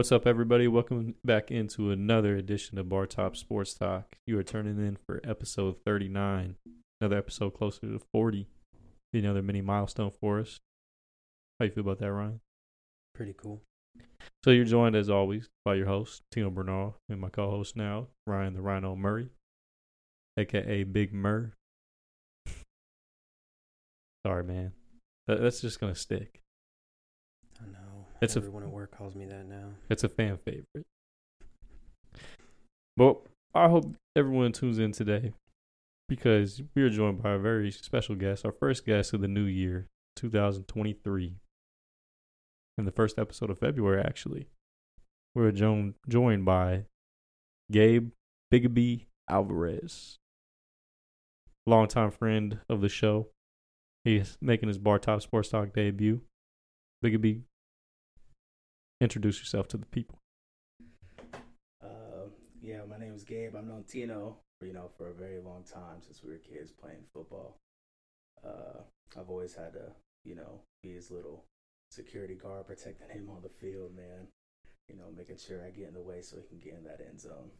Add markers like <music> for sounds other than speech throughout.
What's up, everybody? Welcome back into another edition of Bar Top Sports Talk. You are turning in for episode 39, another episode closer to 40. Be Another mini milestone for us. How you feel about that, Ryan? Pretty cool. So you're joined as always by your host Tino Bernal and my co-host now Ryan the Rhino Murray, aka Big Mur. <laughs> Sorry, man. That's just gonna stick. It's a- at work calls me that now. It's a fan favorite. But I hope everyone tunes in today because we are joined by a very special guest, our first guest of the new year, 2023. In the first episode of February, actually. We're joined, joined by Gabe Bigaby Alvarez, longtime friend of the show. He's making his Bar Top Sports Talk debut. Bigaby, introduce yourself to the people. Uh, yeah, my name is Gabe. I've known Tino, you know, for a very long time since we were kids playing football. Uh, I've always had to, you know, be his little security guard, protecting him on the field, man. You know, making sure I get in the way so he can get in that end zone.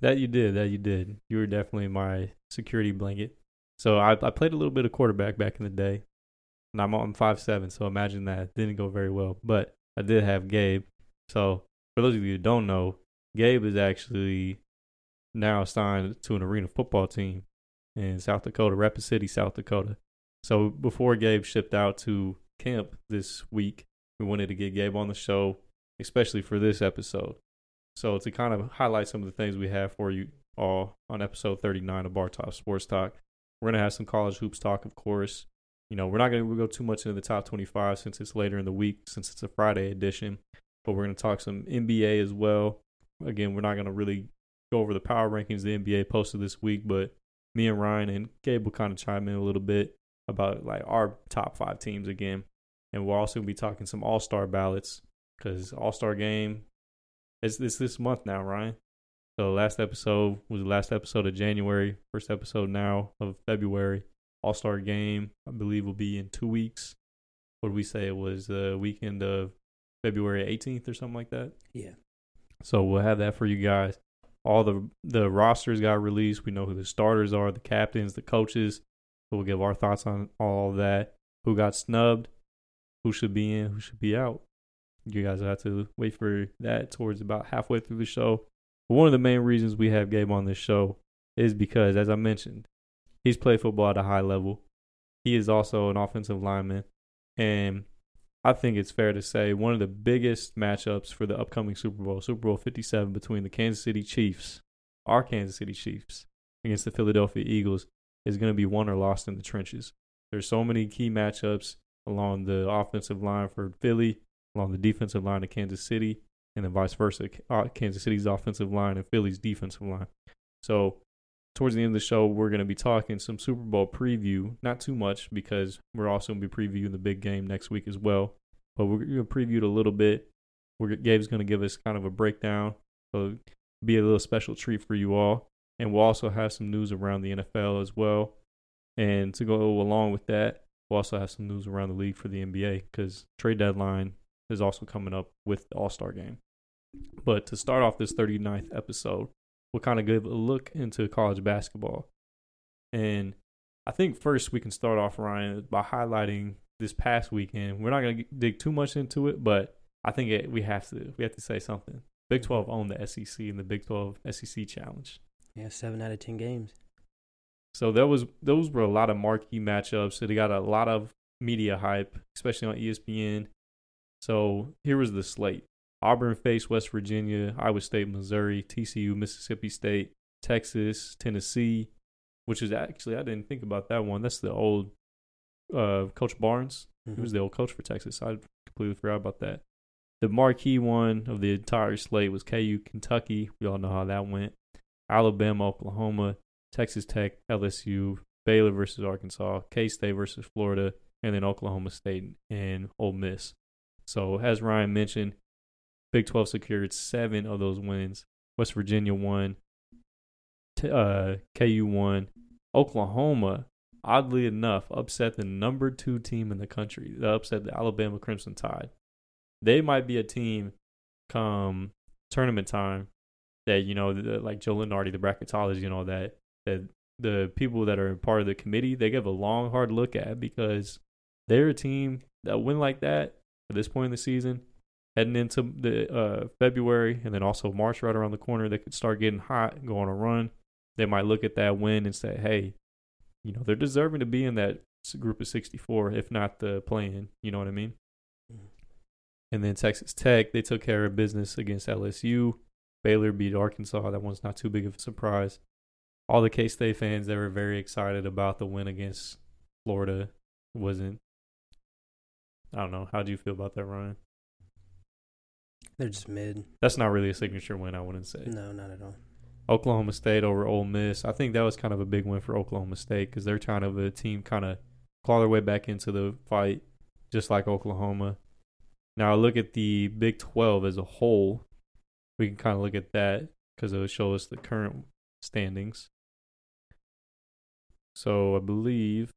That you did. That you did. You were definitely my security blanket. So I, I played a little bit of quarterback back in the day, and I'm I'm five seven. So imagine that didn't go very well, but I did have Gabe. So for those of you who don't know, Gabe is actually now signed to an arena football team in South Dakota, Rapid City, South Dakota. So before Gabe shipped out to camp this week, we wanted to get Gabe on the show, especially for this episode. So to kind of highlight some of the things we have for you all on episode 39 of Bar Top Sports Talk, we're gonna have some college hoops talk, of course. You know, we're not gonna go too much into the top 25 since it's later in the week, since it's a Friday edition. But we're gonna talk some NBA as well. Again, we're not gonna really go over the power rankings the NBA posted this week, but me and Ryan and Gabe will kind of chime in a little bit about like our top five teams again, and we'll also be talking some All Star ballots because All Star game it's it's this month now, Ryan. So last episode was the last episode of January. First episode now of February. All Star game, I believe, will be in two weeks. What did we say? It was the weekend of February 18th or something like that. Yeah. So we'll have that for you guys. All the the rosters got released. We know who the starters are, the captains, the coaches. So we'll give our thoughts on all of that. Who got snubbed? Who should be in? Who should be out? You guys have to wait for that towards about halfway through the show. But one of the main reasons we have Gabe on this show is because, as I mentioned, he's played football at a high level. He is also an offensive lineman. And I think it's fair to say one of the biggest matchups for the upcoming Super Bowl, Super Bowl 57, between the Kansas City Chiefs, our Kansas City Chiefs, against the Philadelphia Eagles, is going to be won or lost in the trenches. There's so many key matchups along the offensive line for Philly, along the defensive line of Kansas City, and then vice versa. uh, Kansas City's offensive line and Philly's defensive line. So, towards the end of the show, we're going to be talking some Super Bowl preview. Not too much because we're also going to be previewing the big game next week as well. But we're going to preview it a little bit. We're, Gabe's going to give us kind of a breakdown. So, be a little special treat for you all. And we'll also have some news around the NFL as well. And to go along with that, we'll also have some news around the league for the NBA because trade deadline is also coming up with the All Star game. But to start off this 39th episode, we'll kind of give a look into college basketball. And I think first we can start off, Ryan, by highlighting this past weekend. We're not going to dig too much into it, but I think it, we have to we have to say something. Big 12 owned the SEC in the Big 12 SEC Challenge. Yeah, seven out of ten games. So there was those were a lot of marquee matchups. So they got a lot of media hype, especially on ESPN. So here was the slate: Auburn faced West Virginia, Iowa State, Missouri, TCU, Mississippi State, Texas, Tennessee. Which is actually I didn't think about that one. That's the old uh, Coach Barnes. He was the old coach for Texas. I completely forgot about that. The marquee one of the entire slate was KU, Kentucky. We all know how that went. Alabama, Oklahoma, Texas Tech, LSU, Baylor versus Arkansas, K State versus Florida, and then Oklahoma State and Ole Miss. So, as Ryan mentioned, Big 12 secured seven of those wins. West Virginia won, T- uh, KU won. Oklahoma, oddly enough, upset the number two team in the country. They upset the Alabama Crimson Tide. They might be a team come tournament time that you know the, like Joe Lunardi, the bracketology and all that that the people that are part of the committee they give a long hard look at because they're a team that win like that at this point in the season heading into the uh, February and then also March right around the corner they could start getting hot go on a run they might look at that win and say hey you know they're deserving to be in that group of 64 if not the play-in you know what I mean Mhm. and then Texas Tech they took care of business against LSU Baylor beat Arkansas that one's not too big of a surprise all the K State fans they were very excited about the win against Florida. It wasn't I don't know. How do you feel about that, Ryan? They're just mid. That's not really a signature win, I wouldn't say. No, not at all. Oklahoma State over Ole Miss. I think that was kind of a big win for Oklahoma State because they're trying to a team kind of claw their way back into the fight, just like Oklahoma. Now look at the Big Twelve as a whole. We can kind of look at that because it will show us the current standings. So I believe.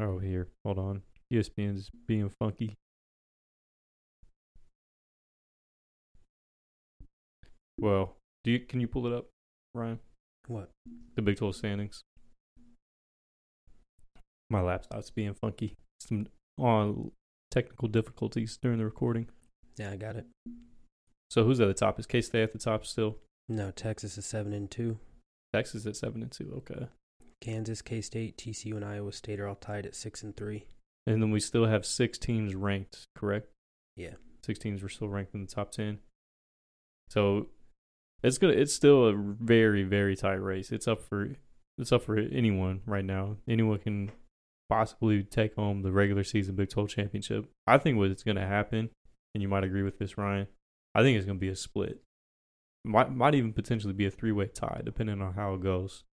Oh, here, hold on. ESPN's being funky. Well, do you can you pull it up, Ryan? What? The Big 12 standings. My laptop's being funky. Some on technical difficulties during the recording. Yeah, I got it. So who's at the top? Is K State at the top still? No, Texas is seven and two. Texas at seven and two. Okay. Kansas, K State, TCU, and Iowa State are all tied at six and three. And then we still have six teams ranked, correct? Yeah. Six teams were still ranked in the top ten. So it's gonna it's still a very, very tight race. It's up for it's up for anyone right now. Anyone can possibly take home the regular season Big Twelve championship. I think what's gonna happen, and you might agree with this, Ryan, I think it's gonna be a split. Might might even potentially be a three way tie, depending on how it goes.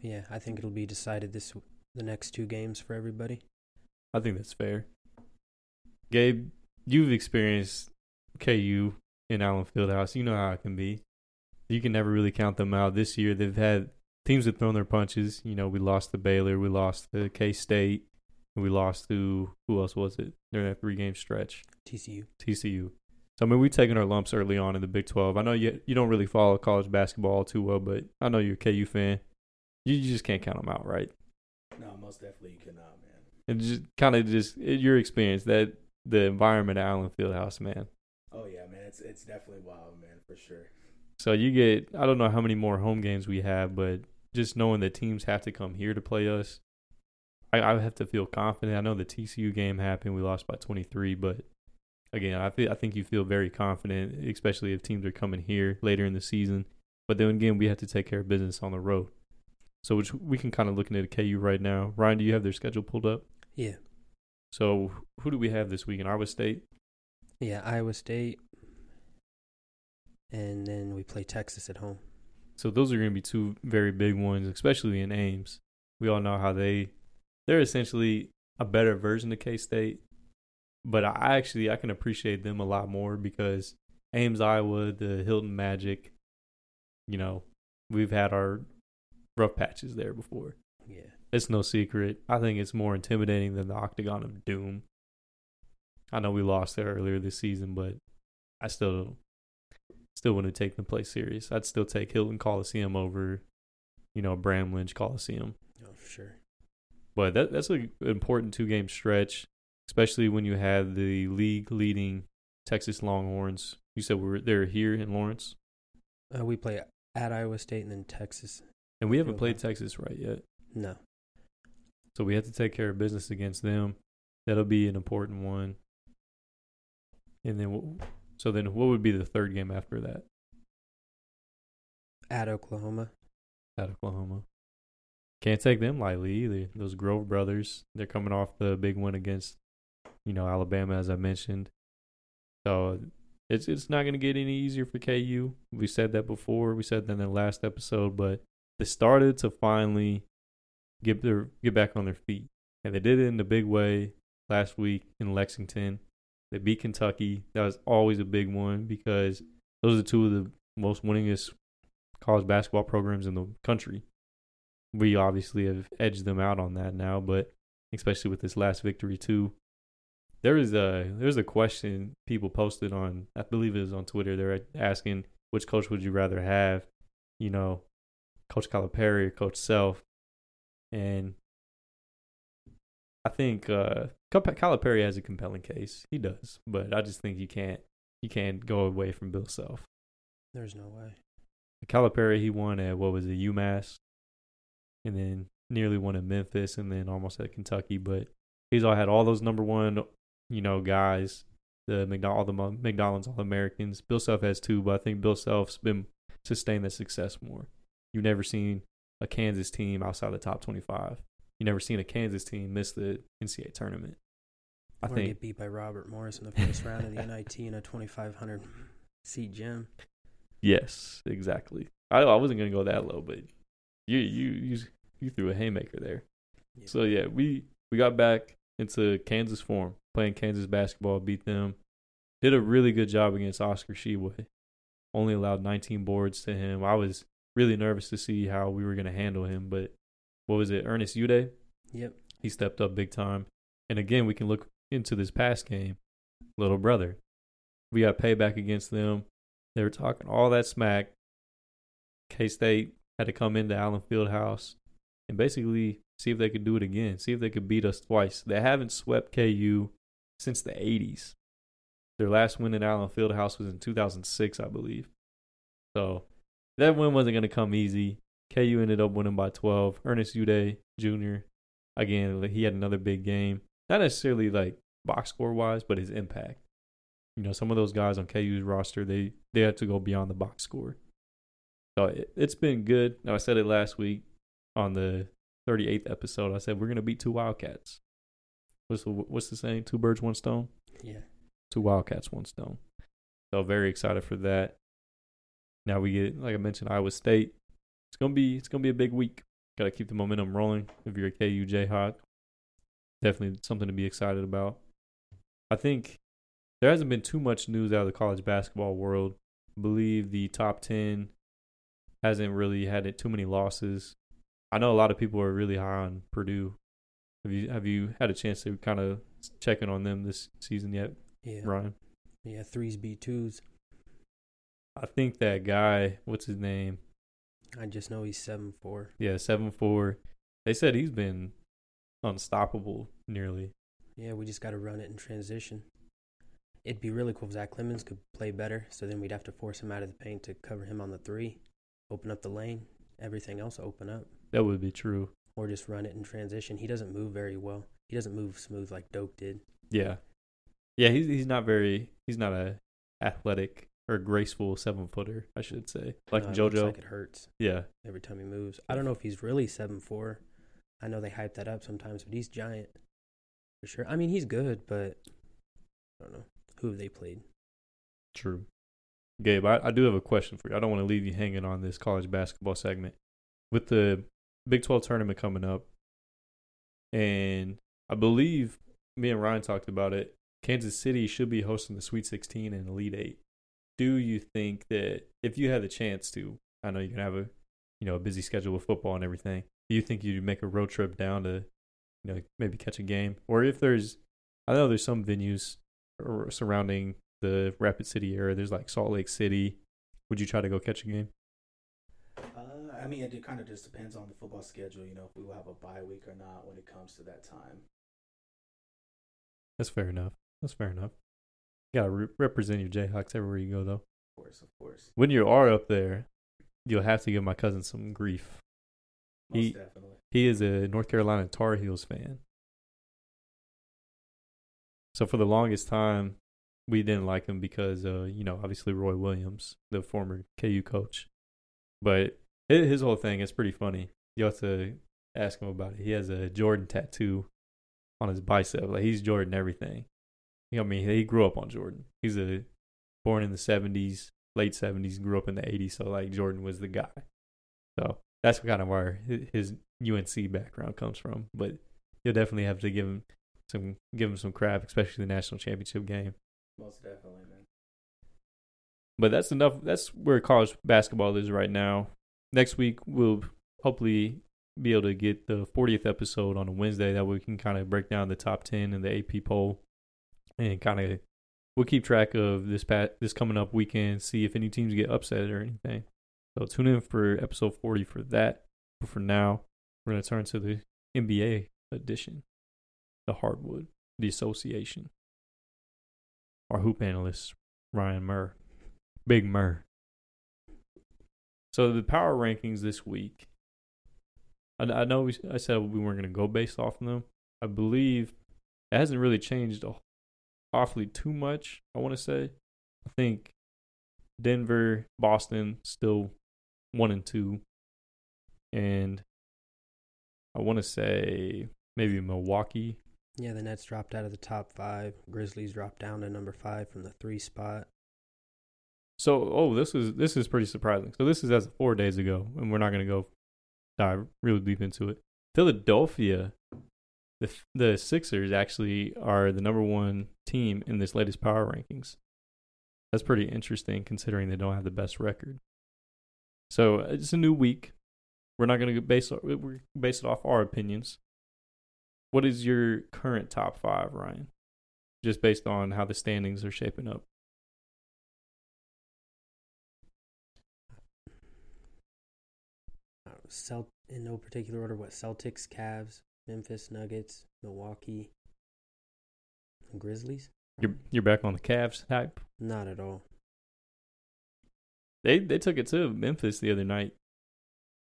Yeah, I think it'll be decided this the next two games for everybody. I think that's fair. Gabe, you've experienced KU in Allen Fieldhouse. You know how it can be. You can never really count them out. This year, they've had teams that thrown their punches. You know, we lost to Baylor, we lost to K State, we lost to who else was it during that three game stretch? TCU. TCU. So I mean, we've taken our lumps early on in the Big Twelve. I know you you don't really follow college basketball too well, but I know you're a KU fan. You, you just can't count them out, right? No, most definitely you cannot, man. and just kind of just eh, your experience that the environment at Allen Fieldhouse, man. Oh yeah, man. It's it's definitely wild, man, for sure. So you get I don't know how many more home games we have, but just knowing that teams have to come here to play us, I, I have to feel confident. I know the TCU game happened, we lost by 23, but again, I feel I think you feel very confident, especially if teams are coming here later in the season. But then again, we have to take care of business on the road. So which we can kind of look into KU right now. Ryan, do you have their schedule pulled up? Yeah. So who do we have this week in Iowa State? Yeah, Iowa State. And then we play Texas at home. So those are going to be two very big ones, especially in Ames. We all know how they they're essentially a better version of K State, but I actually I can appreciate them a lot more because Ames, Iowa, the Hilton Magic, you know, we've had our rough patches there before. Yeah. It's no secret. I think it's more intimidating than the Octagon of Doom. I know we lost there earlier this season, but I still still wouldn't take the play serious. I'd still take Hilton Coliseum over, you know, Bramlage Coliseum. Oh, for sure. But that that's an important two game stretch, especially when you have the league leading Texas Longhorns. You said we were they're here in Lawrence, Uh, we play at Iowa State and then Texas. and we haven't played. Texas right yet, No. so we have to take care of business against them. That'll be an important one. And then, so then, what would be the third game after that At Oklahoma. at Oklahoma? Can't take them lightly either. Those Grove brothers, they're coming off the big win against, you know, Alabama, as I mentioned. So it's it's not going to get any easier for KU. We said that before. We said that in the last episode, but they started to finally get their get back on their feet, and they did it in the big way last week in Lexington. They beat Kentucky. That was always a big one because those are two of the most winningest college basketball programs in the country. We obviously have edged them out on that now, but especially with this last victory too. there is a there's a question people posted on I believe it was on Twitter. They're asking which coach would you rather have, you know, Coach Calipari or Coach Self, and I think uh, Calipari has a compelling case. He does, but I just think you can't you can't go away from Bill Self. There's no way. Calipari, he won at what was it, UMass, and then nearly won at Memphis, and then almost at Kentucky. But he's all had all those number one, you know, guys. The McDonald, the McDonald's All Americans. Bill Self has two, but I think Bill Self's been sustained the success more. You've never seen a Kansas team outside the top twenty-five. You never seen a Kansas team miss the NCAA tournament. I or think get beat by Robert Morris in the first round of the <laughs> NIT in a 2,500 seat gym. Yes, exactly. I I wasn't gonna go that low, but you you you you threw a haymaker there. Yeah. So yeah, we we got back into Kansas form, playing Kansas basketball, beat them. Did a really good job against Oscar Tshiebwe. Only allowed 19 boards to him. I was really nervous to see how we were going to handle him, but what was it, Ernest Udeh? Yep. He stepped up big time. And again, we can look into this past game. Little brother. We got payback against them. They were talking all that smack. K State had to come into Allen Fieldhouse and basically see if they could do it again, see if they could beat us twice. They haven't swept KU since the 80s. Their last win at Allen Fieldhouse was in 2006, I believe. So that win wasn't going to come easy. KU ended up winning by 12. Ernest Udeh Jr. Again, he had another big game. Not necessarily like box score wise, but his impact. You know, some of those guys on KU's roster, they they have to go beyond the box score. So it, it's been good. Now I said it last week on the 38th episode. I said we're gonna beat two Wildcats. What's the, what's the saying? Two birds, one stone. Yeah. Two Wildcats, one stone. So very excited for that. Now we get, like I mentioned, Iowa State. It's gonna be it's gonna be a big week. Got to keep the momentum rolling. If you're a KU Jayhawk, definitely something to be excited about. I think there hasn't been too much news out of the college basketball world. I believe the top ten hasn't really had it too many losses. I know a lot of people are really high on Purdue. Have you have you had a chance to kind of check in on them this season yet, yeah. Ryan? Yeah, threes beat twos. I think that guy, what's his name? I just know he's seven four. Yeah, seven four. They said he's been unstoppable nearly. Yeah, we just got to run it in transition. It'd be really cool if Zach Clemence could play better. So then we'd have to force him out of the paint to cover him on the three, open up the lane, everything else open up. That would be true. Or just run it in transition. He doesn't move very well. He doesn't move smooth like Doke did. Yeah, yeah. He's he's not very. He's not a athletic or graceful seven footer. I should say, like uh, no, JoJo. like it hurts. Yeah. Every time he moves, I don't know if he's really seven four. I know they hype that up sometimes, but he's giant for sure. I mean, he's good, but I don't know who have they played. True. Gabe, I, I do have a question for you. I don't want to leave you hanging on this college basketball segment. With the Big 12 tournament coming up, and I believe me and Ryan talked about it, Kansas City should be hosting the Sweet 16 and Elite 8. Do you think that if you had the chance to, I know you can have a you know a busy schedule with football and everything, do you think you'd make a road trip down to you know maybe catch a game or if there's I know there's some venues surrounding the Rapid City area. There's like Salt Lake City. Would you try to go catch a game? Uh, I mean, it kind of just depends on the football schedule. You know, if we will have a bye week or not when it comes to that time. That's fair enough. That's fair enough. You gotta re- represent your Jayhawks everywhere you go, though. Of course, of course. When you are up there, you'll have to give my cousin some grief. Most he, definitely. He is a North Carolina Tar Heels fan. So for the longest time, we didn't like him because, uh, you know, obviously Roy Williams, the former KU coach. But his whole thing is pretty funny. You have to ask him about it. He has a Jordan tattoo on his bicep. Like he's Jordan everything. You know, I mean, he grew up on Jordan. He's a born in the seventies, late seventies, grew up in the eighties. So like Jordan was the guy. So that's kind of where his UNC background comes from. But you'll definitely have to give him some give him some crap, especially the national championship game. Most definitely, man. But that's enough. That's where college basketball is right now. Next week we'll hopefully be able to get the 40th episode on a Wednesday that we can kind of break down the top 10 in the AP poll and kind of we'll keep track of this pat this coming up weekend, see if any teams get upset or anything. So tune in for episode 40 for that. But for now, we're to turn to the NBA edition, the hardwood, the association. Our hoop analyst, Ryan Murr, Big Murr. So the power rankings this week. I, I know we, I said we weren't to go based off of them. I believe it hasn't really changed awfully too much. I want to say. I think Denver, Boston, still one and two, and I want to say maybe Milwaukee. Yeah, the Nets dropped out of the top five. Grizzlies dropped down to number five from the three spot. So, oh, this is this is pretty surprising. So this is as four days ago, and we're not going to go dive really deep into it. Philadelphia, the the Sixers actually are the number one team in this latest power rankings. That's pretty interesting considering they don't have the best record. So it's a new week. We're not going to base we're base it off our opinions. What is your current top five, Ryan? Just based on how the standings are shaping up. Uh, Celt in no particular order. What Celtics, Cavs, Memphis Nuggets, Milwaukee, Grizzlies. You're you're back on the Cavs hype. Not at all. They they took it to Memphis the other night.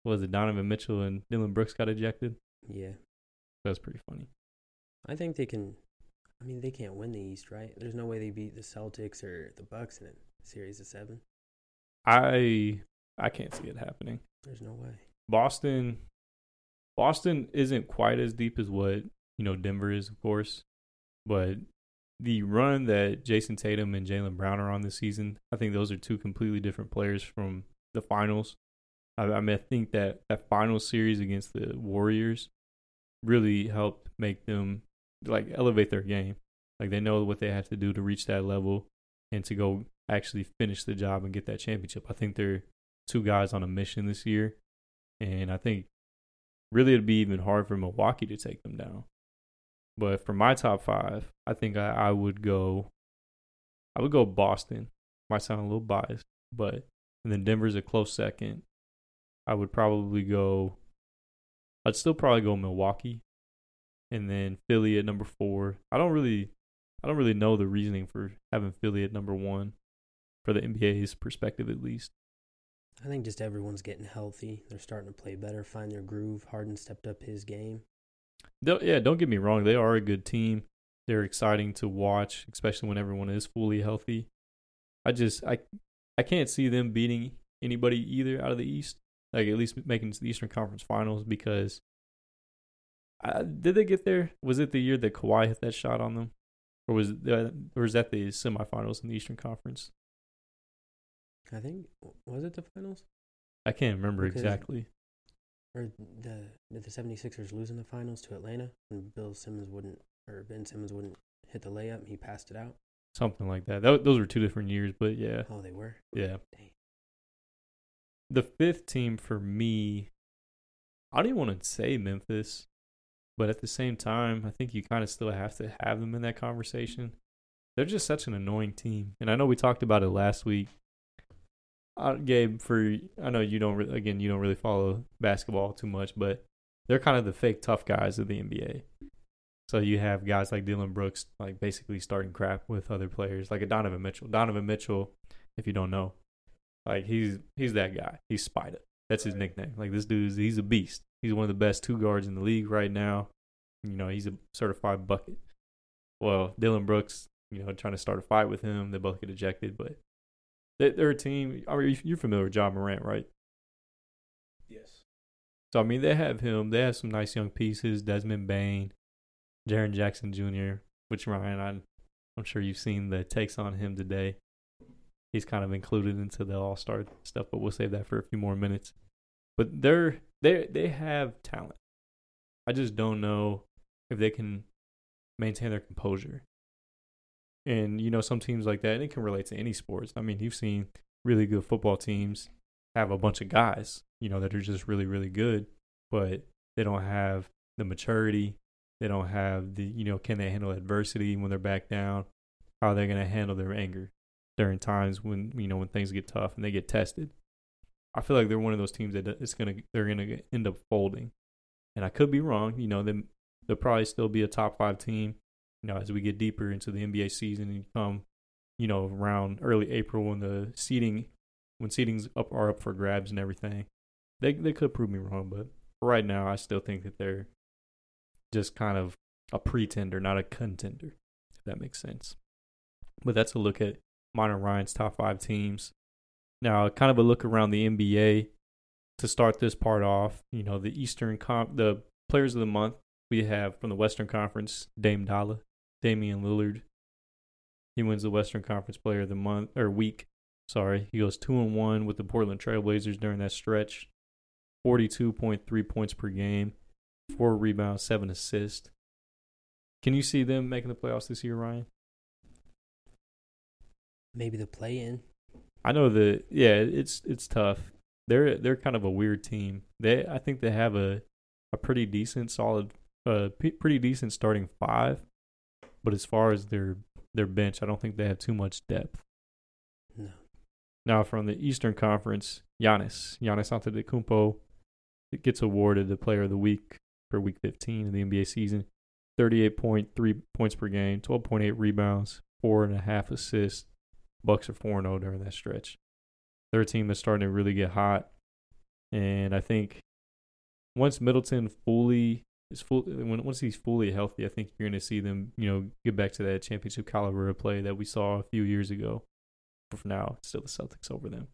Was it Donovan Mitchell and Dillon Brooks got ejected? Yeah. That's pretty funny. I think they can. I mean, they can't win the East, right? There's no way they beat the Celtics or the Bucks in a series of seven. I I can't see it happening. There's no way. Boston, Boston isn't quite as deep as what you know Denver is, of course, but the run that Jayson Tatum and Jaylen Brown are on this season, I think those are two completely different players from the finals. I, I mean, I think that that final series against the Warriors really helped make them like elevate their game. Like they know what they have to do to reach that level and to go actually finish the job and get that championship. I think they're two guys on a mission this year, and I think really it'd be even hard for Milwaukee to take them down. But for my top five, I think I, I would go. I would go Boston. Might sound a little biased, but and then Denver's a close second. I would probably go. I'd still probably go Milwaukee, and then Philly at number four. I don't really, I don't really know the reasoning for having Philly at number one, for the NBA's perspective at least. I think just everyone's getting healthy. They're starting to play better, find their groove. Harden stepped up his game. They'll, yeah, don't get me wrong. They are a good team. They're exciting to watch, especially when everyone is fully healthy. I just I I can't see them beating anybody either out of the East. Like at least making the Eastern Conference Finals because uh, did they get there? Was it the year that Kawhi hit that shot on them, or was uh, or was that the semifinals in the Eastern Conference? I think was it the finals? I can't remember because exactly. Or the did the 76ers lose in the finals to Atlanta and Bill Simmons wouldn't or Ben Simmons wouldn't hit the layup and he passed it out? Something like that. that those were two different years, but yeah. Oh, they were. Yeah. Dang. The fifth team for me, I don't even want to say Memphis, but at the same time, I think you kind of still have to have them in that conversation. They're just such an annoying team, and I know we talked about it last week uh, Gabe, for I know you don't re- again you don't really follow basketball too much, but they're kind of the fake tough guys of the NBA. So you have guys like Dillon Brooks, like basically starting crap with other players, like a Donovan Mitchell. Donovan Mitchell, if you don't know, like he's he's that guy. He's Spider. That's his nickname. Like this dude's he's a beast. He's one of the best two guards in the league right now. You know, he's a certified bucket. Well, Dillon Brooks, you know, trying to start a fight with him. They both get ejected, but they, are a team. I mean, you're familiar with Ja Morant, right? Yes. So I mean, they have him. They have some nice young pieces. Desmond Bane, Jaren Jackson Jr., which Ryan, I, I'm sure you've seen the takes on him today. He's kind of included into the All Star stuff, but we'll save that for a few more minutes. But they're they they have talent. I just don't know if they can maintain their composure. And you know, some teams like that, and it can relate to any sports. I mean, you've seen really good football teams have a bunch of guys, you know, that are just really, really good, but they don't have the maturity. They don't have the, you know, can they handle adversity when they're back down? how are they're going to handle their anger during times when you know when things get tough and they get tested. I feel like they're one of those teams that uh, it's gonna they're gonna end up folding, and I could be wrong. You know, they they'll probably still be a top five team. You know, as we get deeper into the NBA season and come, you know, around early April when the seeding when seedings up are up for grabs and everything, they they could prove me wrong. But right now, I still think that they're just kind of a pretender, not a contender. If that makes sense. But that's a look at and Ryan's top five teams. Now, kind of a look around the NBA to start this part off. You know, the Eastern comp, the players of the month we have from the Western Conference, Dame Dolla, Damian Lillard. He wins the Western Conference Player of the Month or week. Sorry, he goes two and one with the Portland Trailblazers during that stretch. Forty-two point three points per game, four rebounds, seven assists. Can you see them making the playoffs this year, Ryan? Maybe the play in. I know that yeah, it's it's tough. They're they're kind of a weird team. They I think they have a a pretty decent solid uh p- pretty decent starting five, but as far as their their bench, I don't think they have too much depth. No. Now from the Eastern Conference, Giannis, Giannis Antetokounmpo gets awarded the Player of the Week for Week 15 of the NBA season. 38.3 points per game, 12.8 rebounds, four and a half assists. Bucks are 4 0 during that stretch. Their team is starting to really get hot. And I think once Middleton fully is full when once he's fully healthy, I think you're gonna see them, you know, get back to that championship caliber of play that we saw a few years ago. But for now, it's still the Celtics over them.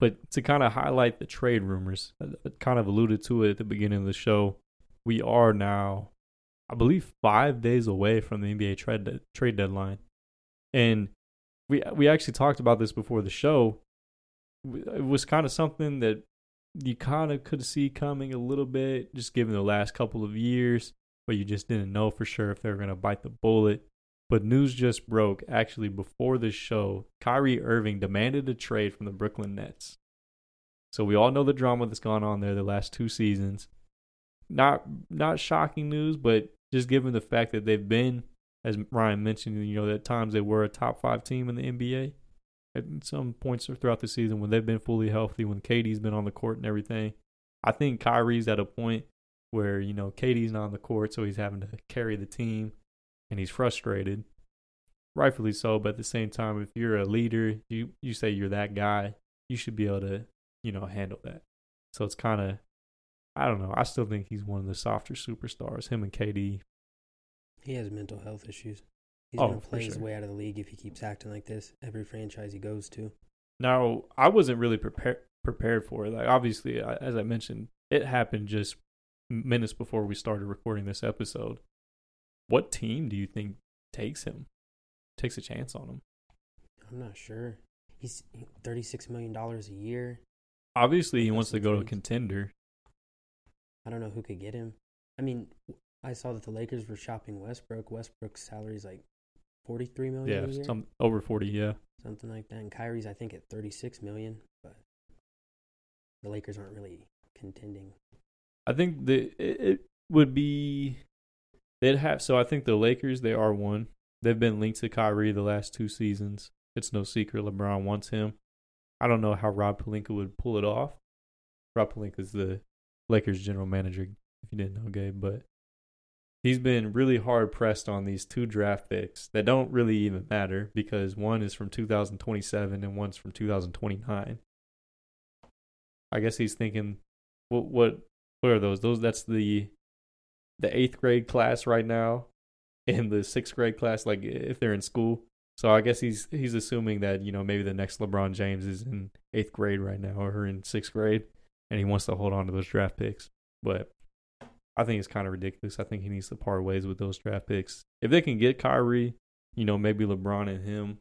But to kind of highlight the trade rumors, I kind of alluded to it at the beginning of the show. We are now, I believe, five days away from the NBA trade trade deadline, and we we actually talked about this before the show. It was kind of something that you kind of could see coming a little bit, just given the last couple of years, but you just didn't know for sure if they were going to bite the bullet. But news just broke actually before the show. Kyrie Irving demanded a trade from the Brooklyn Nets. So we all know the drama that's gone on there the last two seasons. Not not shocking news, but just given the fact that they've been, as Ryan mentioned, you know, at times they were a top five team in the NBA at some points throughout the season when they've been fully healthy, when Katie's been on the court and everything. I think Kyrie's at a point where, you know, Katie's not on the court, so he's having to carry the team and he's frustrated. Rightfully so, but at the same time, if you're a leader, you, you say you're that guy, you should be able to, you know, handle that. So it's kind of, I don't know. I still think he's one of the softer superstars, him and KD. He has mental health issues. He's Oh, gonna for play his way out of the league if he keeps acting like this. Every franchise he goes to. Now, I wasn't really prepared prepared for it. Like obviously, as I mentioned, it happened just minutes before we started recording this episode. What team do you think takes him? Takes a chance on him? I'm not sure. He's thirty six million dollars a year. Obviously, he wants to go to a contender. I don't know who could get him. I mean, I saw that the Lakers were shopping Westbrook. Westbrook's salary is like forty three million Yeah, a year, some over forty. Yeah, something like that. And Kyrie's I think at thirty six million, but the Lakers aren't really contending. I think the it, it would be they'd have. So I think the Lakers they are one. They've been linked to Kyrie the last two seasons. It's no secret LeBron wants him. I don't know how Rob Pelinka would pull it off. Rob Pelinka is the Lakers general manager, if you didn't know, Gabe, but he's been really hard pressed on these two draft picks that don't really even matter because one is from 2027 and one's from 2029. I guess he's thinking, what what what are those? Those that's the the eighth grade class right now, and the sixth grade class, like if they're in school. So I guess he's he's assuming that you know maybe the next LeBron James is in eighth grade right now or in sixth grade, and he wants to hold on to those draft picks. But I think it's kind of ridiculous. I think he needs to part ways with those draft picks. If they can get Kyrie, you know maybe LeBron and him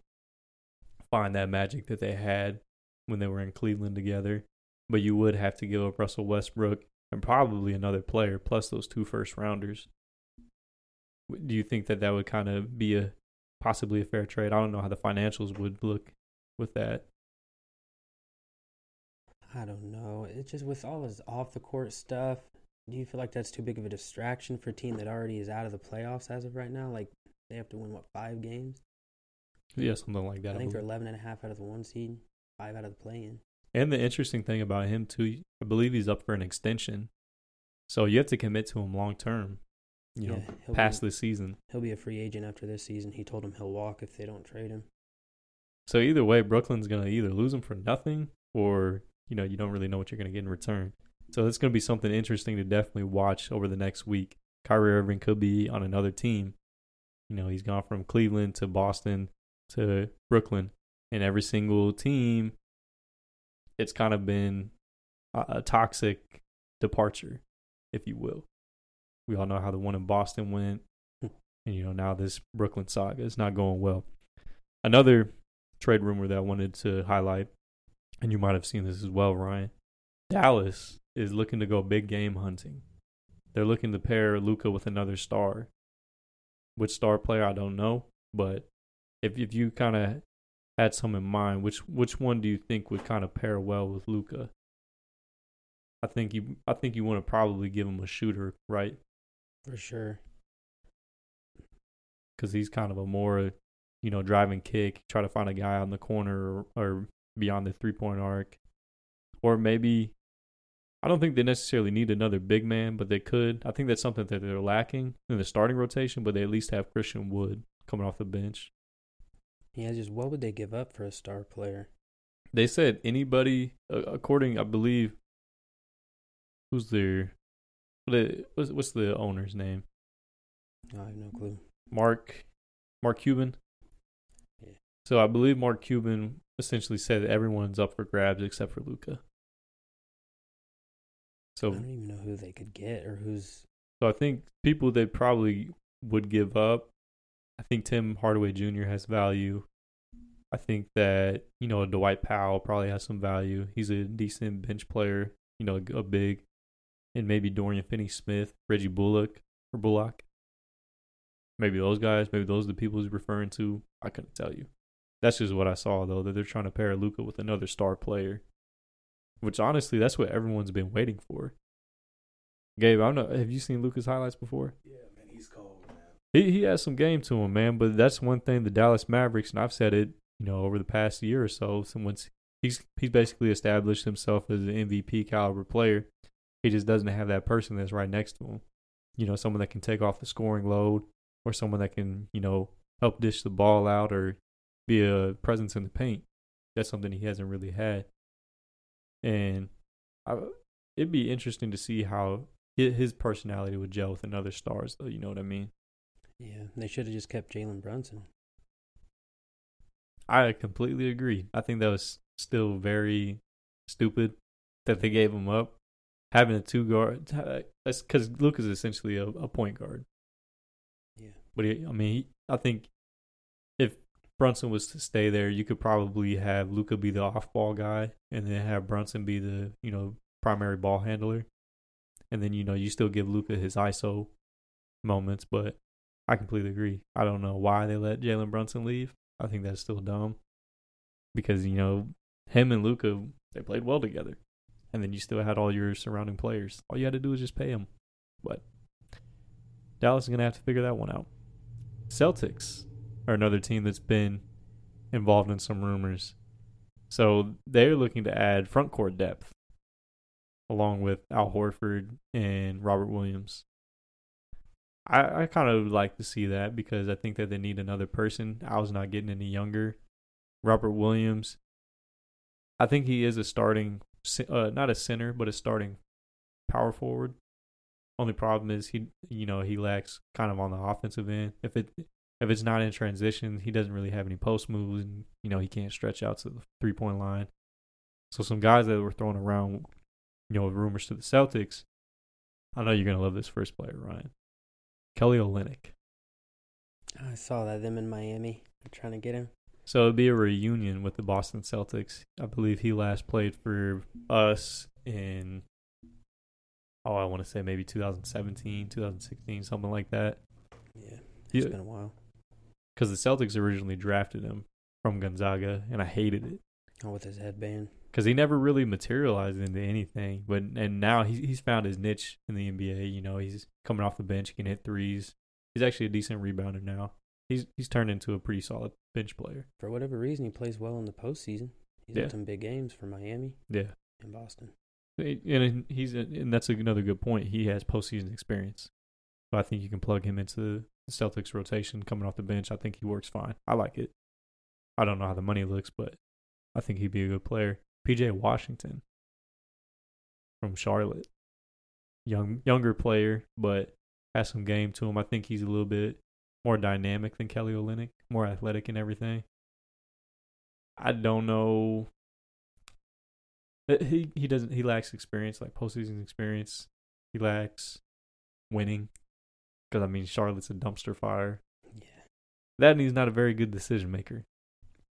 find that magic that they had when they were in Cleveland together. But you would have to give up Russell Westbrook and probably another player plus those two first rounders. Do you think that that would kind of be a possibly a fair trade? I don't know how the financials would look with that. I don't know. It's just with all his off the court stuff. Do you feel like that's too big of a distraction for a team that already is out of the playoffs as of right now? Like They have to win what five games? Yeah, something like that. I think believe. they're 11 and a half out of the one seed, five out of the play-in. And the interesting thing about him too, I believe he's up for an extension. So you have to commit to him long term. You know, he'll past be, this season. he'll be a free agent after this season. He told him he'll walk if they don't trade him. So either way, Brooklyn's gonna either lose him for nothing or, you know, you don't really know what you're gonna get in return. So it's gonna be something interesting to definitely watch over the next week. Kyrie Irving could be on another team. You know, he's gone from Cleveland to Boston to Brooklyn. And every single team it's kind of been a, a toxic departure, if you will. We all know how the one in Boston went, hmm. and you know now this Brooklyn saga is not going well. Another trade rumor that I wanted to highlight, and you might have seen this as well, Ryan. Dallas is looking to go big game hunting. They're looking to pair Luka with another star. Which star player I don't know, but if if you kind of had some in mind, which which one do you think would kind of pair well with Luka? I think you I think you want to probably give him a shooter, right? For sure. Because he's kind of a more, you know, driving kick. Try to find a guy on the corner or, or beyond the three point arc, or maybe. I don't think they necessarily need another big man, but they could. I think that's something that they're lacking in the starting rotation, but they at least have Christian Wood coming off the bench. Yeah, just what would they give up for a star player? They said anybody, uh, according I believe, who's their, what's what's the owner's name? I have no clue. Mark, Mark Cuban. Yeah. So I believe Mark Cuban essentially said that everyone's up for grabs except for Luka. I don't even know who they could get or who's. so I think people they probably would give up. I think Tim Hardaway Jr. has value. I think that you know Dwight Powell probably has some value. He's a decent bench player. You know, a big, and maybe Dorian Finney-Smith, Reggie Bullock or Bullock. Maybe those guys. Maybe those are the people he's referring to. I couldn't tell you. That's just what I saw though. That they're trying to pair Luka with another star player, which honestly, that's what everyone's been waiting for. Gabe, I don't know. Have you seen Luka's highlights before? Yeah, man, he's cold, man. He he has some game to him, man. But that's one thing the Dallas Mavericks, and I've said it, you know, over the past year or so, since he's he's basically established himself as an MVP caliber player. He just doesn't have that person that's right next to him. You know, someone that can take off the scoring load, or someone that can, you know, help dish the ball out or be a presence in the paint. That's something he hasn't really had. And I, it'd be interesting to see how his personality would gel with another stars, though. You know what I mean? Yeah, they should have just kept Jalen Brunson. I completely agree. I think that was still very stupid that they gave him up. Having a two guard, uh, that's because Luke is essentially a, a point guard. Yeah. But he, I mean, he, I think Brunson was to stay there, you could probably have Luka be the off ball guy, and then have Brunson be the you know primary ball handler, and then you know you still give Luka his ISO moments. But I completely agree. I don't know why they let Jalen Brunson leave. I think that's still dumb because you know him and Luka they played well together, and then you still had all your surrounding players. All you had to do was just pay them. But Dallas is gonna have to figure that one out. Celtics are another team that's been involved in some rumors. So they're looking to add front court depth along with Al Horford and Robert Williams. I, I kind of like to see that because I think that they need another person. Al's not getting any younger. Robert Williams, I think he is a starting, uh, not a center, but a starting power forward. Only problem is he, you know, he lacks kind of on the offensive end. If it if it's not in transition, he doesn't really have any post moves, and you know he can't stretch out to the three point line. So some guys that were thrown around, you know, rumors to the Celtics. I know you're gonna love this first player, Ryan. Kelly Olynyk. I saw that them in Miami They're trying to get him. So it'd be a reunion with the Boston Celtics. I believe he last played for us in oh, I want to say maybe 2017, 2016, something like that. Yeah, it's Yeah. been a while. Because the Celtics originally drafted him from Gonzaga, and I hated it Oh, with his headband. because he never really materialized into anything. But and now he's he's found his niche in the NBA. You know, he's coming off the bench, he can hit threes. He's actually a decent rebounder now. he's he's turned into a pretty solid bench player. For whatever reason, he plays well in the postseason. He's Yeah. some big games for Miami Yeah, and Boston. and he's and that's another good point. He has postseason experience, so I think you can plug him into the Celtics rotation coming off the bench. I think he works fine. I like it. I don't know how the money looks, but I think he'd be a good player. PJ Washington from Charlotte, young younger player, but has some game to him. I think he's a little bit more dynamic than Kelly Olynyk, more athletic and everything. I don't know. He he doesn't he lacks experience like postseason experience. He lacks winning because I mean Charlotte's a dumpster fire. Yeah. That and he's not a very good decision maker.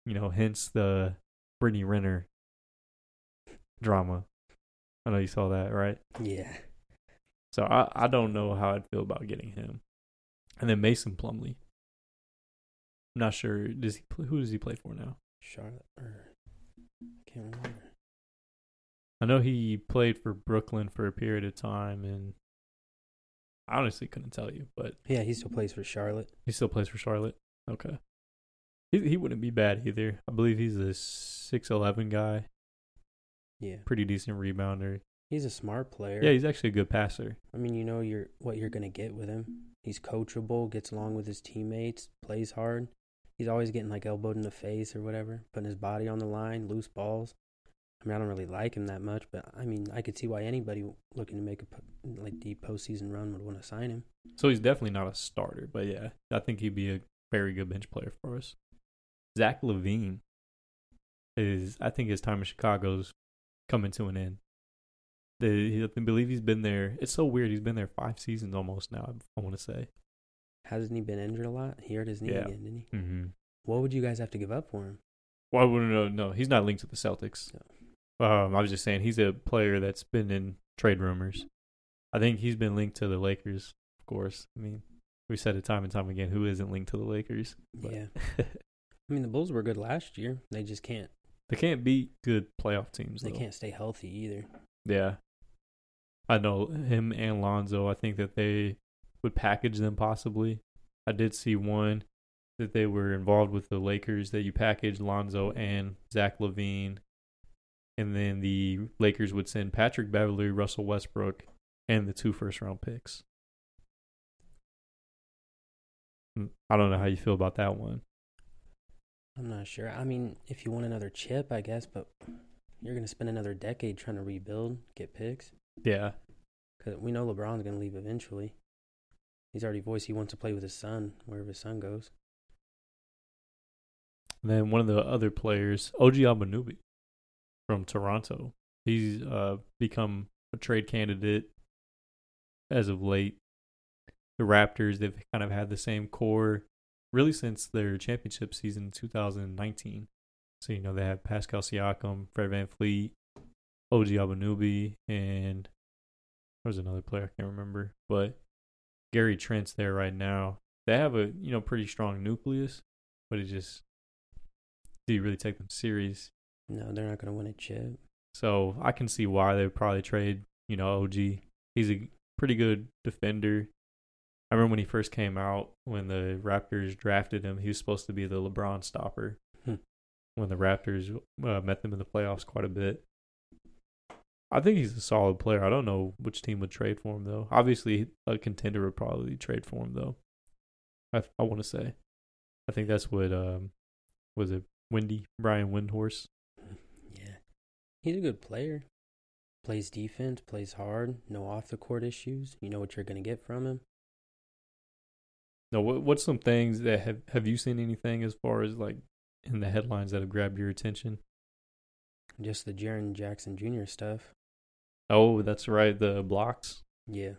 You know, hence the Brittany Renner drama. I know you saw that, right? Yeah. So I I don't know how I'd feel about getting him. And then Mason Plumlee. I'm not sure. Does he play, who does he play for now? Charlotte or I can't remember. I know he played for Brooklyn for a period of time, and I honestly couldn't tell you, but Yeah, he still plays for Charlotte. he still plays for Charlotte. Okay, he he wouldn't be bad either. I believe he's a six eleven guy, Yeah. pretty decent rebounder. He's a smart player. Yeah, he's actually a good passer. I mean, you know you're what you're gonna get with him. He's coachable, gets along with his teammates, plays hard. He's always getting like elbowed in the face or whatever, putting his body on the line, loose balls. I mean, I don't really like him that much, but I mean, I could see why anybody looking to make a like deep postseason run would want to sign him. So he's definitely not a starter, but yeah, I think he'd be a very good bench player for us. Zach LaVine is, I think his time in Chicago's coming to an end. The, I believe he's been there. It's so weird. He's been there five seasons almost now. I want to say. Hasn't he been injured a lot? He hurt his knee Yeah. again, didn't he? Mm-hmm. What would you guys have to give up for him? Well, I wouldn't know. No, he's not linked to the Celtics. Um, I was just saying he's a player that's been in trade rumors. I think he's been linked to the Lakers, of course. I mean, we said it time and time again. Who isn't linked to the Lakers? But Yeah. <laughs> I mean, the Bulls were good last year. They just can't. they can't beat good playoff teams. They though. can't stay healthy either. Yeah. I know him and Lonzo. I think that they would package them possibly. I did see one that they were involved with the Lakers that you package Lonzo and Zach LaVine. And then the Lakers would send Patrick Beverley, Russell Westbrook, and the two first round picks. Mm, I don't know how you feel about that one. I'm not sure. I mean, if you want another chip, I guess, but you're going to spend another decade trying to rebuild, get picks. Yeah. Because we know LeBron's going to leave eventually. He's already voiced he wants to play with his son, wherever his son goes. And then one of the other players, OG Anunoby from Toronto. He's uh, become a trade candidate as of late. The Raptors, they've kind of had the same core really since their championship season 2019. So, you know, they have Pascal Siakam, Fred VanVleet, OG Anunoby, and there was another player I can't remember. But Gary Trent's there right now. They have a, you know, pretty strong nucleus, but it just do you really take them serious? No, they're not going to win a chip. So I can see why they would probably trade, you know, OG. He's a pretty good defender. I remember when he first came out, when the Raptors drafted him, he was supposed to be the LeBron stopper. Hmm. When the Raptors uh, met them in the playoffs quite a bit. I think he's a solid player. I don't know which team would trade for him though. Obviously, a contender would probably trade for him though. I I want to say, I think that's what um was it Wendy Brian Windhorst. He's a good player. Plays defense, plays hard, no off the court issues. You know what you're going to get from him. No, what what's some things that have have you seen anything as far as like in the headlines that have grabbed your attention? Just the Jaren Jackson Jr. stuff. Oh, that's right, the blocks. Yeah.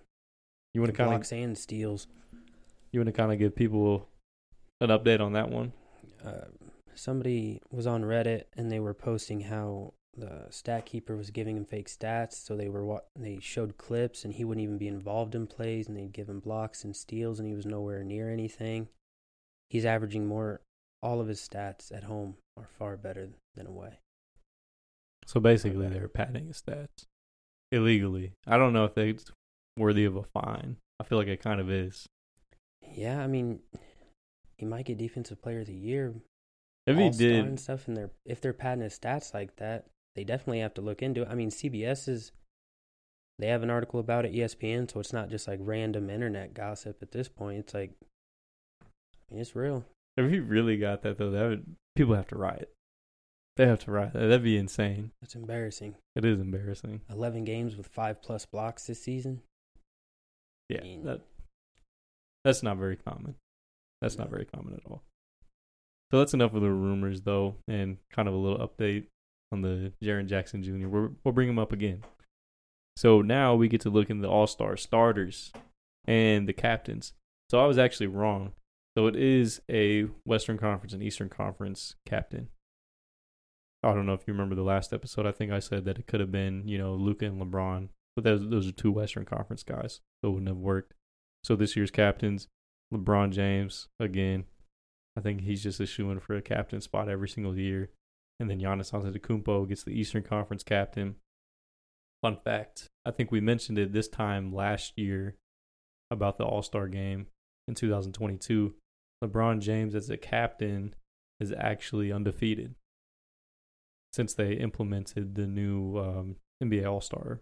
You want to kind of Blocks and steals. you want to kind of give people an update on that one? uh, somebody was on Reddit and they were posting how the stat keeper was giving him fake stats. So they were they showed clips and he wouldn't even be involved in plays and they'd give him blocks and steals and he was nowhere near anything. He's averaging more. All of his stats at home are far better than away. So basically, they're padding his stats illegally. I don't know if it's worthy of a fine. I feel like it kind of is. Yeah, I mean, he might get defensive player of the year, If he did, and stuff. And they're if they're padding his stats like that, they definitely have to look into it. I mean, CBS is they have an article about it, ESPN, so it's not just like random internet gossip at this point. It's like, I mean, it's real. if he really got that though, that would people have to riot. They have to riot. That'd be insane. It's embarrassing. It is embarrassing. Eleven games with five plus blocks this season. Yeah, mean- that that's not very common. That's not very common at all. So that's enough of the rumors, though, and kind of a little update on the Jaren Jackson Jr. We're, we'll bring him up again. So now we get to look in the All Star starters and the captains. So I was actually wrong. So it is a Western Conference and Eastern Conference captain. I don't know if you remember the last episode. I think I said that it could have been, you know, Luka and LeBron, but those those are two Western Conference guys, so it wouldn't have worked. So this year's captains, LeBron James again. I think he's just a in for a captain spot every single year, and then Giannis Antetokounmpo gets the Eastern Conference captain. Fun fact: I think we mentioned it this time last year about the All Star game in 2022. LeBron James as a captain is actually undefeated since they implemented the new um, NBA All Star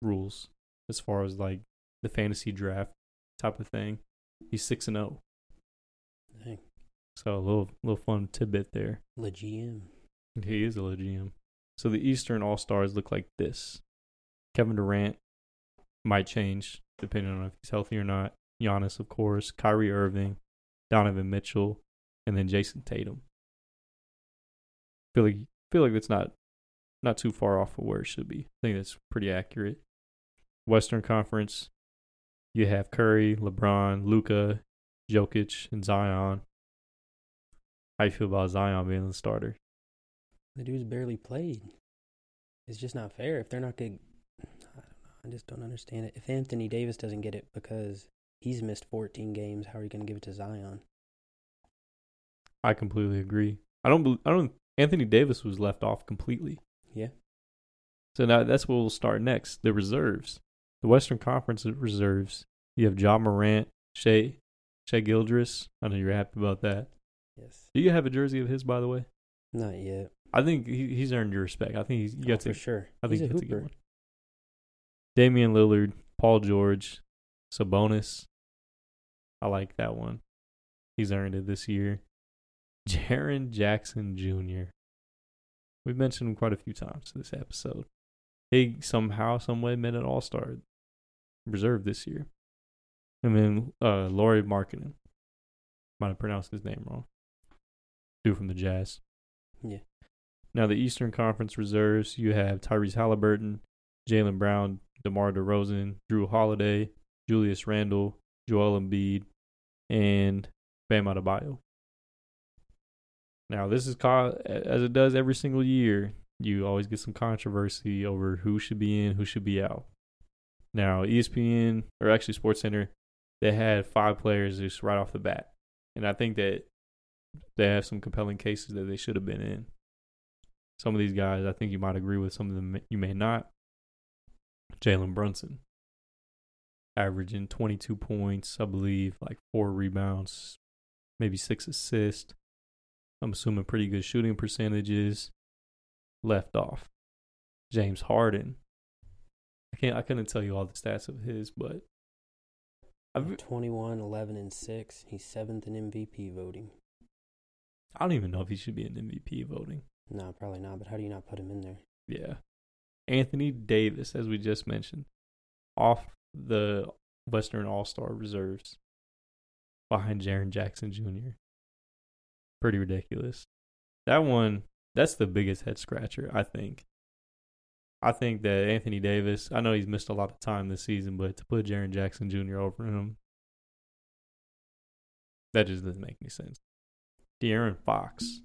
rules as far as like the fantasy draft type of thing. He's six and zero, Dang. so a little little fun tidbit there. Le GM. He is a GM. So the Eastern All Stars look like this: Kevin Durant might change depending on if he's healthy or not. Giannis, of course, Kyrie Irving, Donovan Mitchell, and then Jayson Tatum. Feel like feel like that's not not too far off of where it should be. I think that's pretty accurate. Western Conference, you have Curry, LeBron, Luka, Jokic, and Zion. How you feel about Zion being the starter? The dude's barely played. It's just not fair. If they're not good, I don't know. I just don't understand it. If Anthony Davis doesn't get it because he's missed 14 games, how are you going to give it to Zion? I completely agree. I don't. I don't. Anthony Davis was left off completely. Yeah. So now that's what we'll start next. The reserves, the Western Conference reserves. You have Ja Morant, Shai, Shai Gilgeous. I know you're happy about that. Yes. Do you have a jersey of his, by the way? Not yet. I think he, he's earned your respect. I think he's you Oh, got for to. sure. I think he's a you got to get hooper. one. Damian Lillard, Paul George, Sabonis. I like that one. He's earned it this year. <laughs> Jaren Jackson Jr. We've mentioned him quite a few times this episode. He somehow, some way made an All Star reserve this year. And then uh, Lauri Markkanen. Might have pronounced his name wrong. Dude from the Jazz. Yeah. Now the Eastern Conference reserves, you have Tyrese Halliburton, Jaylen Brown, DeMar DeRozan, Jrue Holiday, Julius Randle, Joel Embiid, and Bam Adebayo. Now this is caught as it does every single year. You always get some controversy over who should be in, who should be out. Now ESPN or actually SportsCenter, they had five players just right off the bat, and I think that they have some compelling cases that they should have been in. Some of these guys, I think you might agree with. Some of them you may not. Jalen Brunson, averaging 22 points, I believe, like four rebounds, maybe six assists. I'm assuming pretty good shooting percentages. Left off. James Harden. I can't. I couldn't tell you all the stats of his, but I've, 21, 11, and 6. He's seventh in MVP voting. I don't even know if he should be in MVP voting. No, probably not. But how do you not put him in there? Yeah. Anthony Davis, as we just mentioned, off the Western All Star reserves behind Jaren Jackson Jr. Pretty ridiculous. That one, that's the biggest head scratcher, I think. I think that Anthony Davis, I know he's missed a lot of time this season, but to put Jaren Jackson Jr. over him, that just doesn't make any sense. De'Aaron Fox,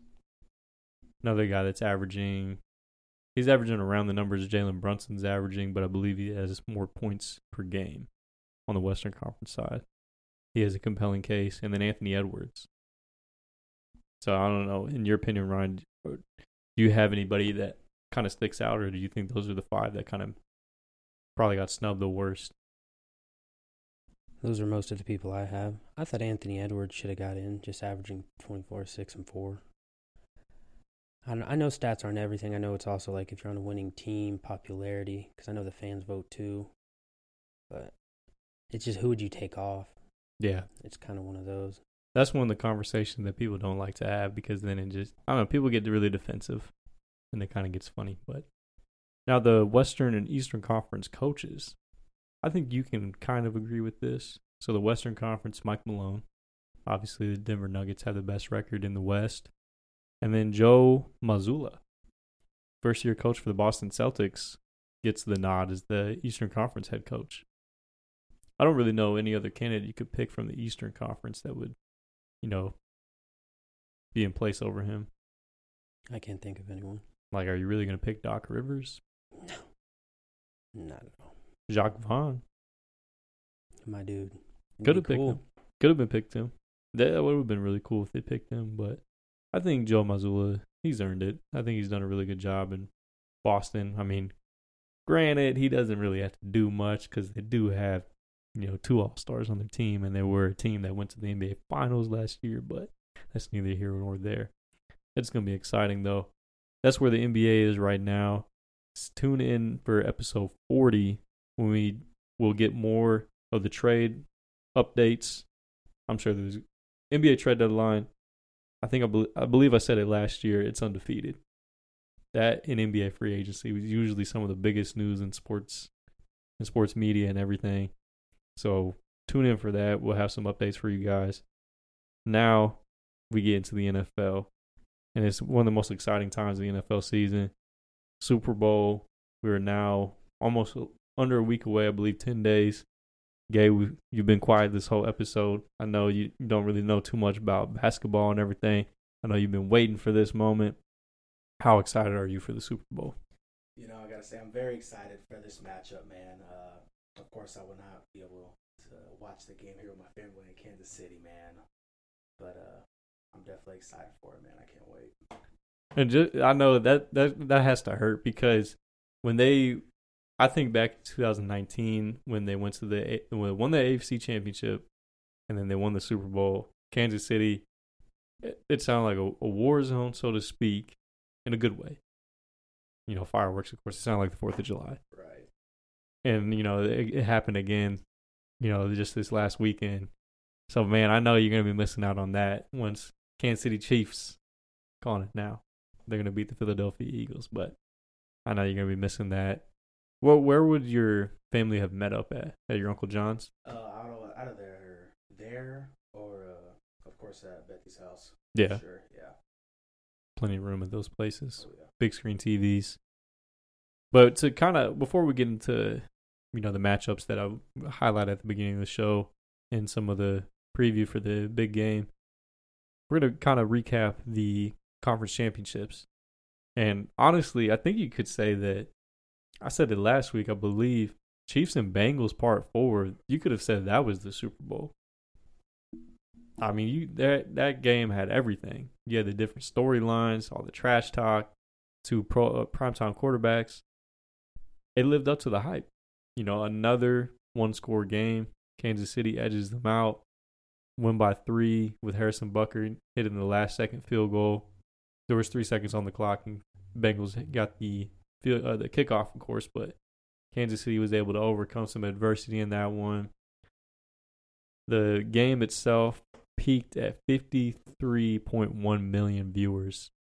another guy that's averaging He's averaging around the numbers Jalen Brunson's averaging, but I believe he has more points per game on the Western Conference side. He has a compelling case, and then Anthony Edwards. So I don't know. In your opinion, Ryan, do you have anybody that kind of sticks out, or do you think those are the five that kind of probably got snubbed the worst? Those are most of the people I have. I thought Anthony Edwards should have got in, just averaging 24, 6, and 4. I, I know stats aren't everything. I know it's also like if you're on a winning team, popularity, because I know the fans vote too. But it's just who would you take off? Yeah. It's kind of one of those. That's one of the conversations that people don't like to have because then it just, I don't know, people get really defensive and it kind of gets funny. But now the Western and Eastern Conference coaches, I think you can kind of agree with this. So the Western Conference, Mike Malone. Obviously, the Denver Nuggets have the best record in the West. And then Joe Mazzulla, first year coach for the Boston Celtics, gets the nod as the Eastern Conference head coach. I don't really know any other candidate you could pick from the Eastern Conference that would, you know, be in place over him. I can't think of anyone. Like, are you really going to pick Doc Rivers? No. Not at all. Jacque Vaughn My dude. Could have picked him. Could have been picked him. That would have been really cool if they picked him. But I think Joe Mazzulla, he's earned it. I think he's done a really good job in Boston. I mean, granted, he doesn't really have to do much because they do have, you know, two All Stars on their team, and they were a team that went to the NBA Finals last year. But that's neither here nor there. It's gonna be exciting though. That's where the NBA is right now. Tune in for episode 40 when we will get more of the trade updates. I'm sure there's NBA trade deadline. I think I, bel I believe I said it last year. It's undefeated. That in NBA free agency was usually some of the biggest news in sports, in sports media and everything. So tune in for that. We'll have some updates for you guys. Now we get into the NFL, and it's one of the most exciting times of the NFL season. Super Bowl. We are now almost under a week away. I believe ten days. Gay, we, you've been quiet this whole episode. I know you you don't really know too much about basketball and everything. I know you've been waiting for this moment. How excited are you for the Super Bowl? You know, I gotta say, I'm very excited for this matchup, man. Uh, of course, I will not be able to watch the game here with my family in Kansas City, man. But uh, I'm definitely excited for it, man. I can't wait. And just, I know that that that has to hurt because when they, I think back to 2019 when they went to the when they won the AFC Championship, and then they won the Super Bowl. Kansas City, it, it sounded like a, a war zone, so to speak, in a good way. You know, fireworks, of course, it sounded like the Fourth of July. Right. and you know it, it happened again you know just this last weekend so man i know you're gonna be missing out on that once kansas city chiefs calling it now they're gonna beat the philadelphia eagles but i know you're gonna be missing that well where would your family have met up at at your uncle john's Uh, out of out of there, there, or uh, of course at Betty's house. yeah Sure. Yeah. plenty of room at those places Oh yeah. big screen TVs. But to kind of before we get into you know the matchups that I highlighted at the beginning of the show and some of the preview for the big game, we're gonna kind of recap the conference championships. And honestly, I think you could say that I said it last week. I believe Chiefs and Bengals part four. You could have said that was the Super Bowl. I mean, you that that game had everything. You had the different storylines, all the trash talk, two pro uh, primetime quarterbacks. It lived up to the hype. You know, another one score game. Kansas City edges them out, win by three with Harrison Butker hitting the last second field goal. There was three seconds on the clock, and Bengals got the field, uh, the kickoff, of course, but Kansas City was able to overcome some adversity in that one. The game itself peaked at 53.1 million viewers,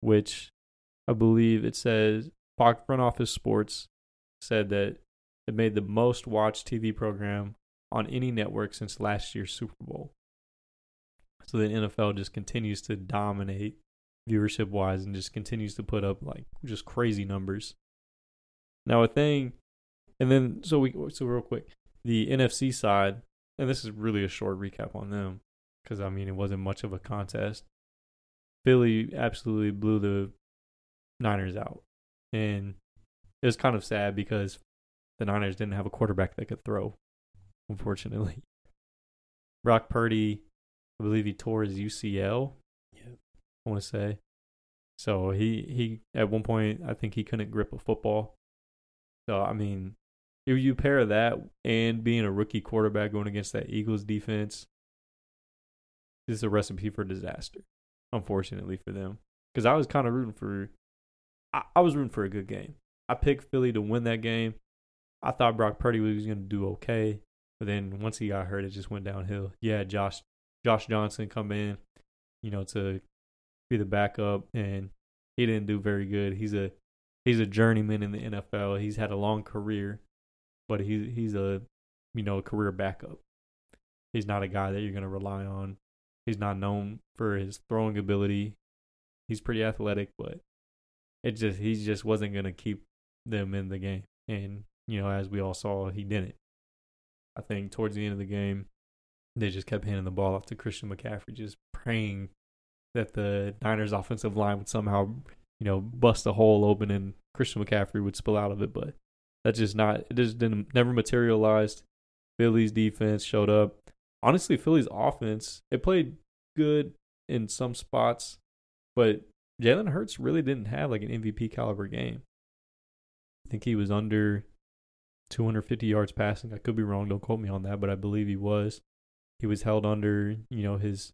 which I believe it says Fox Front Office Sports said that it made the most watched TV program on any network since last year's Super Bowl. So the NFL just continues to dominate viewership wise and just continues to put up like just crazy numbers. Now a thing and then so we so real quick, the NFC side, and this is really a short recap on them because I mean it wasn't much of a contest. Philly absolutely blew the Niners out, and it was kind of sad because the Niners didn't have a quarterback that could throw. Unfortunately, <laughs> Brock Purdy, I believe he tore his UCL. I want to say, so he he at one point I think he couldn't grip a football. So I mean, if you pair that and being a rookie quarterback going against that Eagles defense, this is a recipe for disaster. Unfortunately for them, because I was kind of rooting for, I, I was rooting for a good game. I picked Philly to win that game. I thought Brock Purdy was going to do okay, but then once he got hurt, it just went downhill. Yeah, Josh Josh Johnson come in, you know, to be the backup, and he didn't do very good. He's a he's a journeyman in the NFL. He's had a long career, but he's he's a you know a career backup. He's not a guy that you're going to rely on. He's not known for his throwing ability. He's pretty athletic, but it just he just wasn't going to keep them in the game. And you know, as we all saw, he didn't. I think towards the end of the game, they just kept handing the ball off to Christian McCaffrey, just praying that the Niners offensive line would somehow, you know, bust a hole open and Christian McCaffrey would spill out of it. But that's just not, it just didn't, never materialized. Philly's defense showed up. Honestly, Philly's offense, it played good in some spots, but Jalen Hurts really didn't have like an MVP caliber game. I think he was under 250 yards passing. I could be wrong. Don't quote me on that, but I believe he was. He was held under, you know, his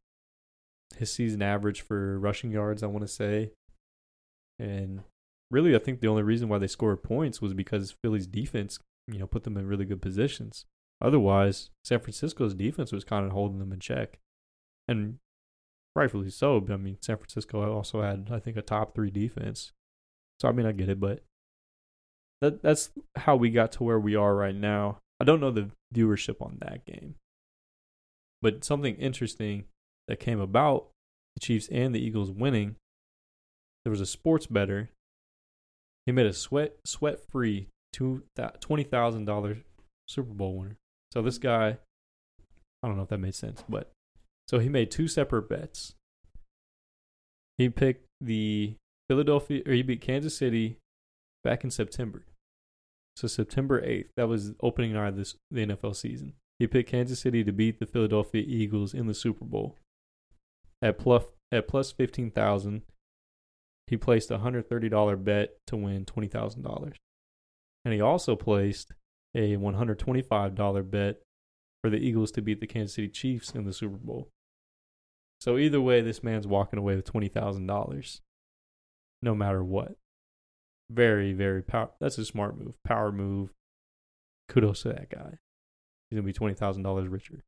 his season average for rushing yards, I want to say. And really, I think the only reason why they scored points was because Philly's defense, you know, put them in really good positions. Otherwise, San Francisco's defense was kind of holding them in check. And rightfully so. But I mean, San Francisco also had, I think, a top three defense. So, I mean, I get it, but that that's how we got to where we are right now. I don't know the viewership on that game. But something interesting that came about the Chiefs and the Eagles winning, there was a sports better. He made a sweat sweat free twenty thousand dollars Super Bowl winner. So this guy, I don't know if that made sense, but so he made two separate bets. He picked the Philadelphia, or he beat Kansas City back in September. So September eighth, that was opening night of this the NFL season. He picked Kansas City to beat the Philadelphia Eagles in the Super Bowl at plus at plus fifteen thousand. He placed a hundred thirty dollar bet to win twenty thousand dollars, and he also placed a one hundred twenty five dollar bet for the Eagles to beat the Kansas City Chiefs in the Super Bowl. So either way, this man's walking away with twenty thousand dollars, no matter what. Very, very power. That's a smart move, power move. Kudos to that guy. He's gonna be twenty thousand dollars richer.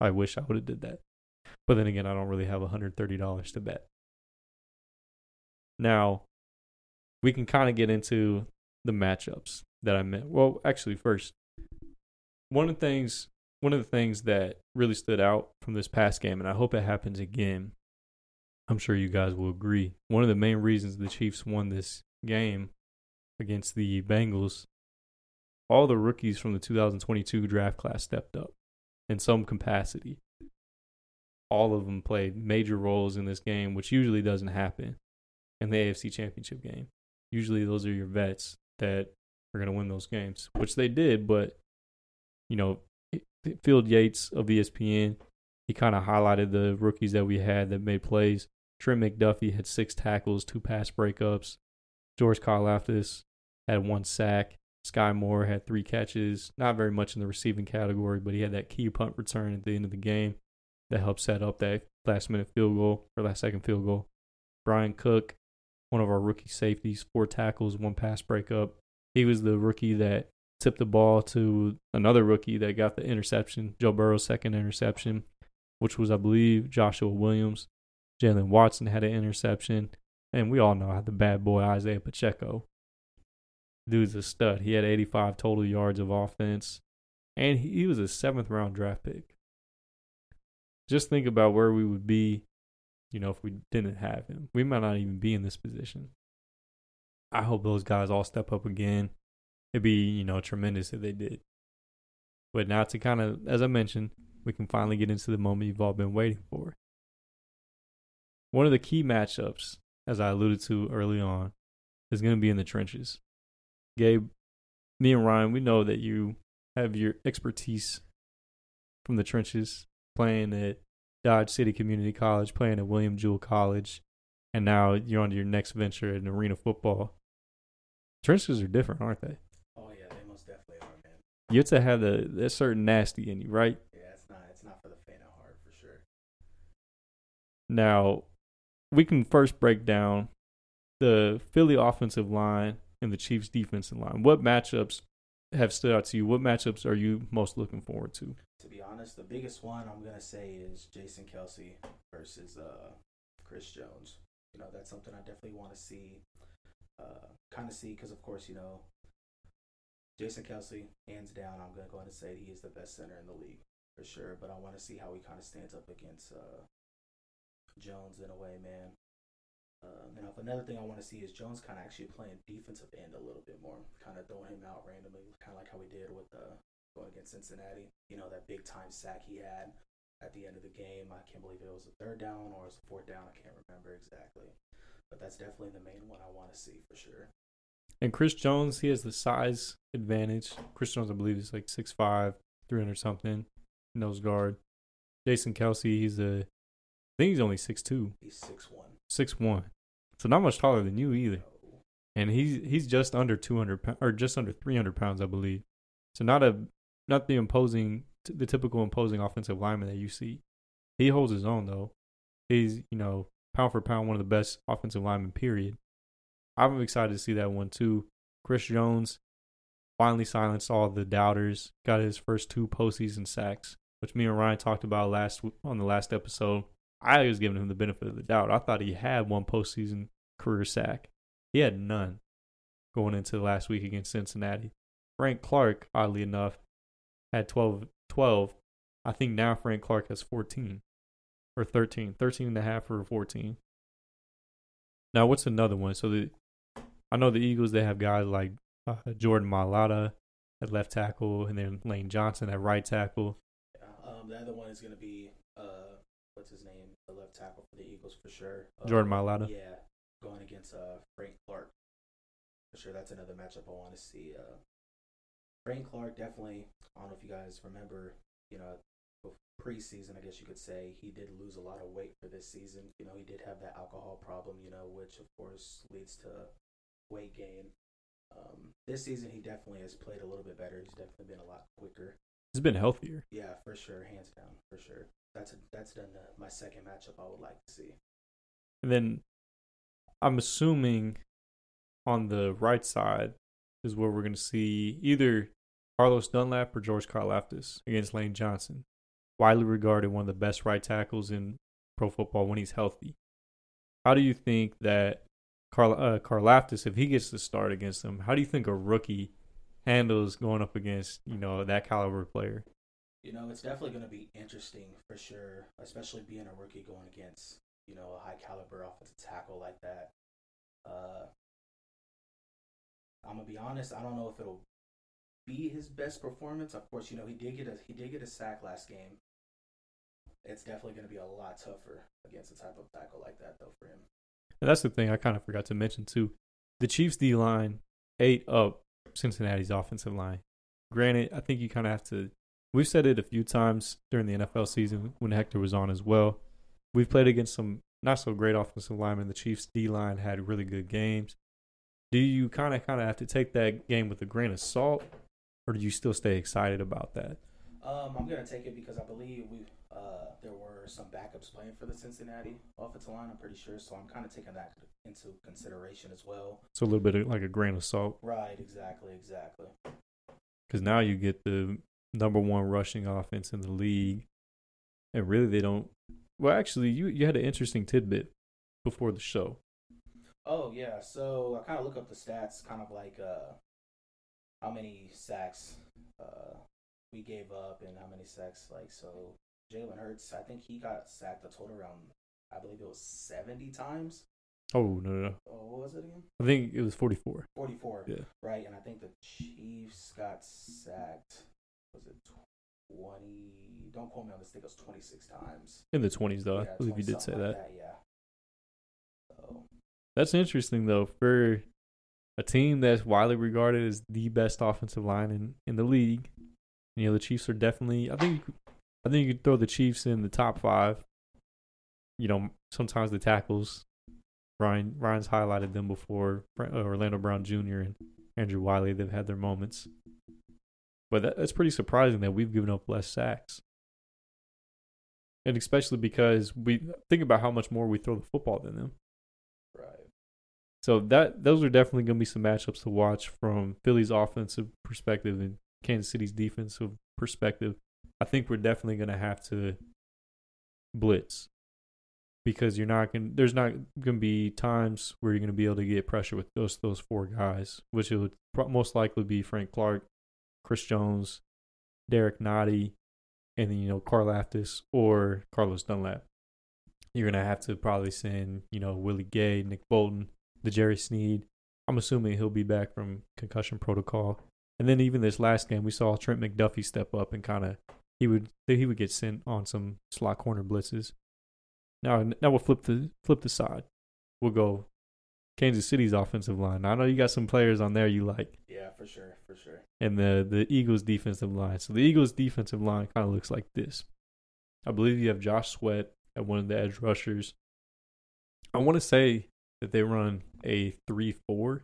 I wish I would have did that. But then again, I don't really have $130 to bet. Now, we can kind of get into the matchups that I meant. Well, actually, first, one of the things one of the things that really stood out from this past game, and I hope it happens again. I'm sure you guys will agree. One of the main reasons the Chiefs won this game against the Bengals, all the rookies from the 2022 draft class stepped up in some capacity all of them played major roles in this game, which usually doesn't happen in the AFC Championship game. Usually, those are your vets that are going to win those games, which they did. But you know, Field Yates of ESPN, he kind of highlighted the rookies that we had that made plays. Trent McDuffie had six tackles, two pass breakups. George Karlaftis had one sack. Sky Moore had three catches, not very much in the receiving category, but he had that key punt return at the end of the game that helped set up that last minute field goal or last second field goal. Bryan Cook, one of our rookie safeties, four tackles, one pass breakup. He was the rookie that tipped the ball to another rookie that got the interception, Joe Burrow's second interception, which was, I believe, Joshua Williams. Jaylen Watson had an interception. And we all know how the bad boy Isaiah Pacheco. Dude's a stud. He had 85 total yards of offense. And he was a seventh round draft pick just think about where we would be, you know, if we didn't have him. We might not even be in this position. I hope those guys all step up again. It'd be, you know, tremendous if they did. But now to kind of, as I mentioned, we can finally get into the moment you've all been waiting for. One of the key matchups, as I alluded to early on, is going to be in the trenches. Gabe, me and Ryan, we know that you have your expertise from the trenches playing at Dodge City Community College, playing at William Jewell College, and now you're on to your next venture in arena football. Trenches are different, aren't they? Oh yeah, they most definitely are, man. you have to have the that certain nasty in you, right? Yeah, it's not it's not for the faint of heart for sure. Now, we can first break down the Philly offensive line and the Chiefs defensive line. What matchups have stood out to you? What matchups are you most looking forward to? To be honest, the biggest one I'm gonna say is Jason Kelce versus uh, Chris Jones. You know, that's something I definitely want to see, uh, kind of see, because of course, you know, Jason Kelce, hands down, I'm gonna go ahead and say he is the best center in the league for sure. But I want to see how he kind of stands up against uh, Jones in a way, man. Um, and another thing I want to see is Jones kind of actually playing defensive end a little bit more, kind of throwing him out randomly, kind of like how we did with uh, going against Cincinnati. You know that big time sack he had at the end of the game. I can't believe it was a third down or it was a fourth down. I can't remember exactly, but that's definitely the main one I want to see for sure. And Chris Jones, he has the size advantage. Chris Jones, I believe, is like 6'5", 300 something, nose guard. Jason Kelce, he's a, I think he's only 6'2", He's six one. Six one, so not much taller than you either. And he's he's just under two hundred pounds, or just under three hundred pounds, I believe. So not a not the imposing, the typical imposing offensive lineman that you see. He holds his own though. He's you know pound for pound one of the best offensive linemen. Period. I'm excited to see that one too. Chris Jones finally silenced all the doubters. Got his first two postseason sacks, which me and Ryan talked about last on the last episode. I was giving him the benefit of the doubt. I thought he had one postseason career sack. He had none going into the last week against Cincinnati. Frank Clark, oddly enough, had 12. 12. I think now Frank Clark has 14 or 13, 13 and a half or 14. Now, what's another one? So the I know the Eagles, they have guys like uh, Jordan Mailata at left tackle and then Lane Johnson at right tackle. Um, the other one is gonna be uh, what's his name, the left tackle for the Eagles for sure. Uh, Jordan Mailata. Yeah, going against uh Frank Clark. For sure, that's another matchup I want to see. Uh, Frank Clark definitely. I don't know if you guys remember, you know, preseason, I guess you could say, he did lose a lot of weight for this season. You know, he did have that alcohol problem, you know, which of course leads to weight gain. Um, this season, he definitely has played a little bit better. He's definitely been a lot quicker. He's been healthier. Yeah, for sure, hands down, for sure. That's a, that's done the, my second matchup I would like to see. And then I'm assuming on the right side is where we're going to see either Carlos Dunlap or George Karlaftis against Lane Johnson. Widely regarded one of the best right tackles in pro football when he's healthy. How do you think that Carl uh, Karlaftis, if he gets to start against him, how do you think a rookie handles going up against you know that caliber player? You know, it's definitely going to be interesting for sure, especially being a rookie going against you know a high caliber offensive tackle like that. Uh, I'm gonna be honest. I don't know if it'll be his best performance. Of course, you know he did get a he did get a sack last game. It's definitely going to be a lot tougher against a type of tackle like that, though, for him. And that's the thing I kind of forgot to mention too. The Chiefs D line ate up Cincinnati's offensive line. Granted, I think you kind of have to. We've said it a few times during the NFL season when Hector was on as well. We've played against some not so great offensive linemen. The Chiefs D line had really good games. Do you kind of kind of have to take that game with a grain of salt, or do you still stay excited about that? Um, I'm gonna take it because I believe we uh, there were some backups playing for the Cincinnati offensive line. I'm pretty sure, so I'm kind of taking that into consideration as well. So a little bit of like a grain of salt, Right, exactly, exactly. because now you get the number one rushing offense in the league, and really they don't. Well, actually, you you had an interesting tidbit before the show. Oh yeah, so I kind of look up the stats, kind of like uh, how many sacks uh, we gave up and how many sacks like so. Jalen Hurts, I think he got sacked a total around, I believe it was seventy times. Oh no no no! Oh, what was it again? I think it was forty four. Forty-four. Yeah. Right, and I think the Chiefs got sacked. Was it twenty? Don't quote me on this. I think it was twenty-six times. In the twenties, though, Yeah, I believe you did say something that. like Yeah. So That's interesting, though, for a team that's widely regarded as the best offensive line in, in the league. You know, the Chiefs are definitely. I think. You could, I think you could throw the Chiefs in the top five. You know, sometimes the tackles. Ryan Ryan's highlighted them before. Uh, Orlando Brown Jr. and Andrew Wylie. They've had their moments. But that, that's pretty surprising that we've given up less sacks. And especially because we think about how much more we throw the football than them. Right. So that those are definitely going to be some matchups to watch from Philly's offensive perspective and Kansas City's defensive perspective. I think we're definitely going to have to blitz because you're not going. There's not going to be times where you're going to be able to get pressure with those those four guys, which it would most likely be Frank Clark, Chris Jones, Derrick Nnadi, and then you know Karlaftis or Carlos Dunlap. You're gonna have to probably send you know Willie Gay, Nick Bolton, the Jerry Sneed. I'm assuming he'll be back from concussion protocol. And then even this last game, we saw Trent McDuffie step up and kind of he would he would get sent on some slot corner blitzes. Now now we'll flip the flip the side. We'll go Kansas City's offensive line. I know you got some players on there you like, Yeah, for sure, for sure. and the the Eagles defensive line. So the Eagles defensive line kind of looks like this. I believe you have Josh Sweat at one of the edge rushers. I want to say that they run a three-four,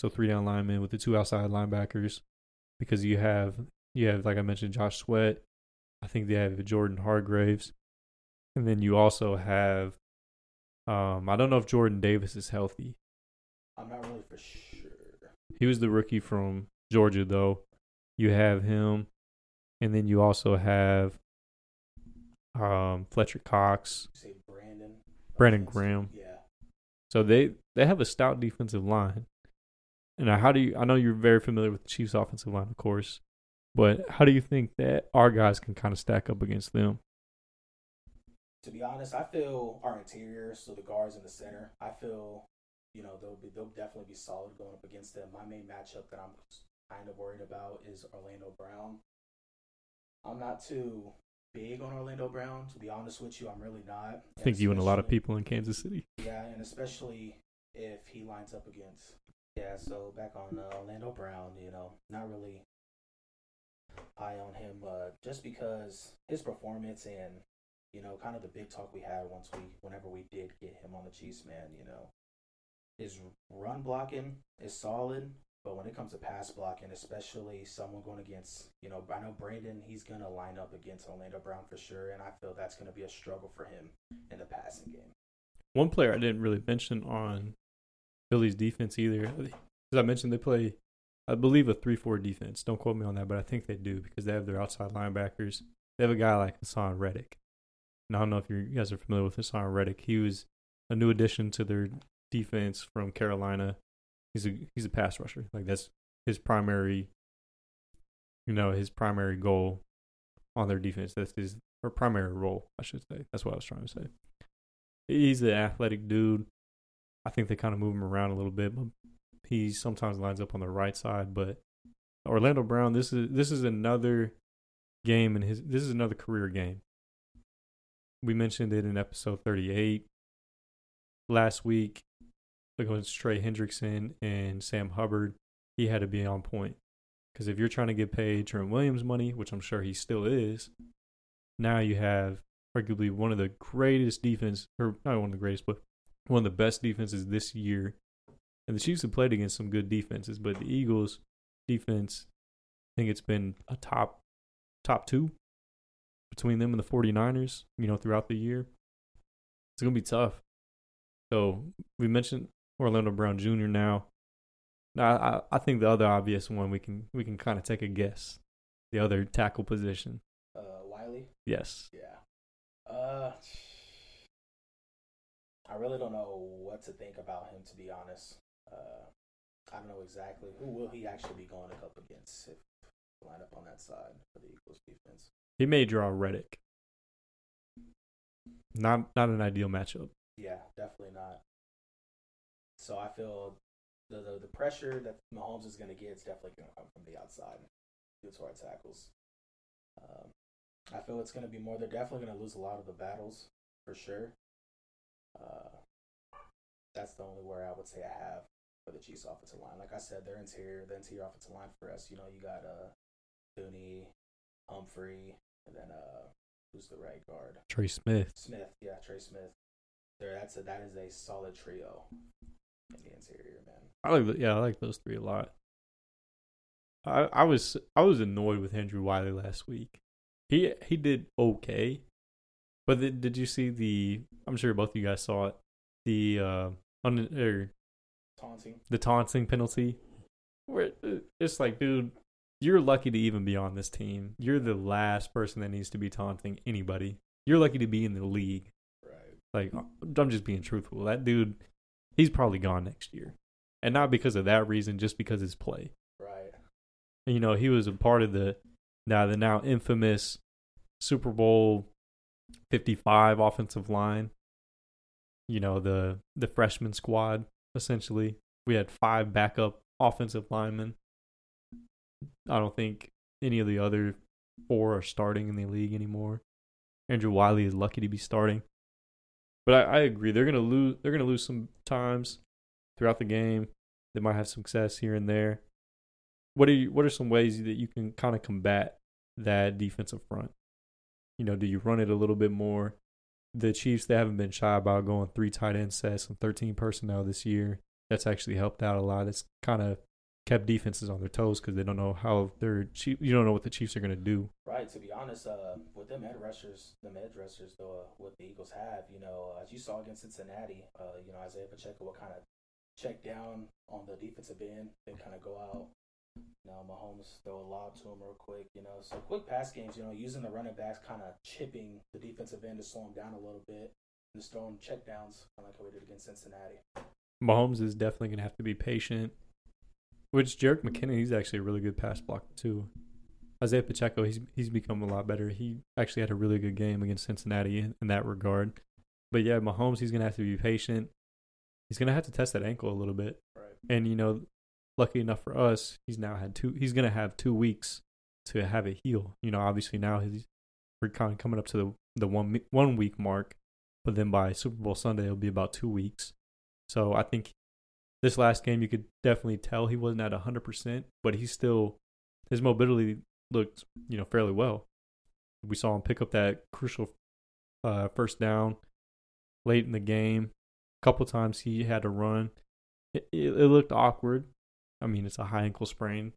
so three down linemen with the two outside linebackers, because you have you have like I mentioned Josh Sweat. I think they have Jordan Hargraves, and then you also have. Um, I don't know if Jordan Davis is healthy. I'm not really for sure. He was the rookie from Georgia, though. You have him, and then you also have um, Fletcher Cox. Say Brandon. Brandon Graham. Yeah. So they they have a stout defensive line. And how do you? I know you're very familiar with the Chiefs' offensive line, of course, but how do you think that our guys can kind of stack up against them? To be honest, I feel our interior, so the guards in the center, I feel, you know, they'll be they'll definitely be solid going up against them. My main matchup that I'm kind of worried about is Orlando Brown. I'm not too big on Orlando Brown, to be honest with you. I'm really not. I think you and a lot of people in Kansas City. Yeah, and especially if he lines up against. Yeah, so back on uh, Orlando Brown, you know, not really high on him, uh, just because his performance and you know, kind of the big talk we had once we, whenever we did get him on the Chiefs, man, you know, his run blocking is solid, but when it comes to pass blocking, especially someone going against, you know, I know Brandon, he's gonna line up against Orlando Brown for sure, and I feel that's gonna be a struggle for him in the passing game. One player I didn't really mention on Philly's defense either, as I mentioned, they play, I believe, a three-four defense. Don't quote me on that, but I think they do because they have their outside linebackers. They have a guy like Haason Reddick. And I don't know if you guys are familiar with Haason Reddick. He was a new addition to their defense from Carolina. He's a he's a pass rusher. Like that's his primary, you know, his primary goal on their defense. That's his or primary role, I should say. That's what I was trying to say. He's an athletic dude. I think they kind of move him around a little bit, but he sometimes lines up on the right side. But Orlando Brown, this is this is another game in his. This is another career game. We mentioned it in episode thirty-eight last week against Trey Hendrickson and Sam Hubbard. He had to be on point because if you're trying to get paid Trent Williams money, which I'm sure he still is, now you have arguably one of the greatest defense, or not one of the greatest, but one of the best defenses this year. And the Chiefs have played against some good defenses, but the Eagles' defense, I think it's been a top top two between them and the 49ers, you know, throughout the year. It's going to be tough. So we mentioned Orlando Brown Jr. now. Now I, I think the other obvious one we can we can kind of take a guess. The other tackle position. Uh, Wylie. Yes. Yeah. Uh, I really don't know what to think about him, to be honest. Uh, I don't know exactly who will he actually be going up against if line up on that side for the Eagles defense. He may draw Reddick. Not not an ideal matchup. Yeah, definitely not. So I feel the the, the pressure that Mahomes is going to get is definitely going to come from the outside due to our tackles. Um, I feel it's going to be more. They're definitely going to lose a lot of the battles for sure. That's the only where I would say I have for the Chiefs offensive line. Like I said, their interior, the interior offensive line for us. You know, you got uh, Thuney, Humphrey, and then uh, who's the right guard? Trey Smith. Smith, yeah, Trey Smith. There, that's a that is a solid trio in the interior, man. I like the, yeah, I like those three a lot. I, I was I was annoyed with Andrew Wylie last week. He he did okay, but the, did you see the? I'm sure both of you guys saw it. The uh, un, or Taunting. the taunting penalty. Where uh, it's like, dude, you're lucky to even be on this team. You're the last person that needs to be taunting anybody. You're lucky to be in the league. Right. Like I'm just being truthful. That dude, he's probably gone next year, and not because of that reason, just because his play. Right. And, you know, he was a part of the now the now infamous Super Bowl 55 offensive line. You know, the the freshman squad essentially. We had five backup offensive linemen. I don't think any of the other four are starting in the league anymore. Andrew Wylie is lucky to be starting. But I, I agree. They're gonna lose they're gonna lose some times throughout the game. They might have success here and there what are you, what are some ways that you can kind of combat that defensive front? You know, do you run it a little bit more? The Chiefs they haven't been shy about going three tight end sets and 13 personnel this year. That's actually helped out a lot. It's kind of kept defenses on their toes because they don't know how they're Chief, you don't know what the Chiefs are going to do. Right. To be honest, uh, with them head rushers, them edge rushers, though, uh, what the Eagles have, you know, as you saw against Cincinnati, uh, you know, Isaiah Pacheco will kind of check down on the defensive end, then kind of go out. You know, Mahomes throw a lob to him real quick, you know. So quick pass games, you know, using the running backs, kind of chipping the defensive end to slow him down a little bit, and just throwing check downs, kind of like how we did against Cincinnati. Mahomes is definitely going to have to be patient. Which Jerick McKinnon, he's actually a really good pass blocker too. Isaiah Pacheco, he's he's become a lot better. He actually had a really good game against Cincinnati in, in that regard. But yeah, Mahomes, he's gonna have to be patient. He's gonna have to test that ankle a little bit. Right. And you know, lucky enough for us, he's now had two. He's gonna have two weeks to have it heal. You know, obviously now he's we're kind of coming up to the the one one week mark, but then by Super Bowl Sunday it'll be about two weeks. So I think this last game you could definitely tell he wasn't at hundred percent, but he still his mobility looked you know fairly well. We saw him pick up that crucial uh, first down late in the game. A couple times he had to run. It, it, it looked awkward. I mean, it's a high ankle sprain.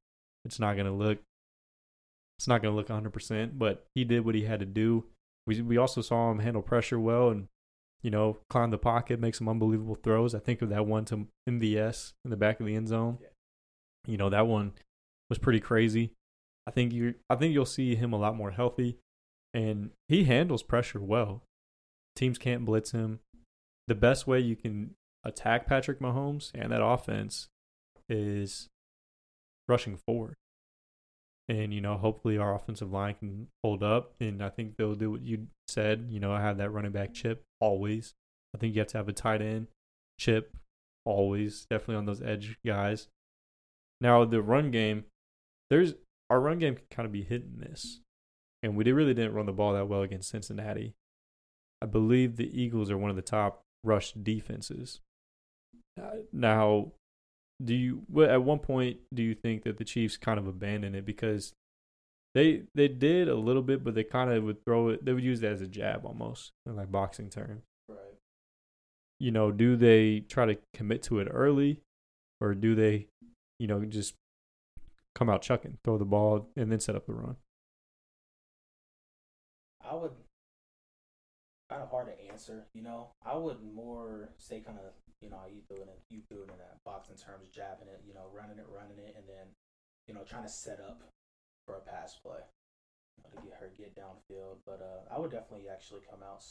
It's not gonna look. It's not gonna look 100%, but he did what he had to do. We we also saw him handle pressure well and you know climb the pocket, make some unbelievable throws. I think of that one to MVS in the back of the end zone. Yeah. You know that one was pretty crazy. I think you I think you'll see him a lot more healthy, and he handles pressure well. Teams can't blitz him. The best way you can attack Patrick Mahomes and that offense is rushing forward. And, you know, hopefully our offensive line can hold up. And I think they'll do what you said. You know, I have that running back chip always. I think you have to have a tight end chip always, definitely on those edge guys. Now, the run game, there's our run game can kind of be hit and miss. And we really didn't run the ball that well against Cincinnati. I believe the Eagles are one of the top rush defenses. Now, do you at one point do you think that the Chiefs kind of abandoned it because they they did a little bit, but they kind of would throw it. They would use it as a jab almost, in like boxing terms. Right. You know, do they try to commit to it early, or do they, you know, just come out chucking, throw the ball, and then set up the run? I would kind of hard to answer. You know, I would more say kind of you know you doing it, you doing it that boxing terms, jabbing it, you know, running it, running it, and then you know trying to set up for a pass play you know, to get her get downfield. But uh, I would definitely actually come out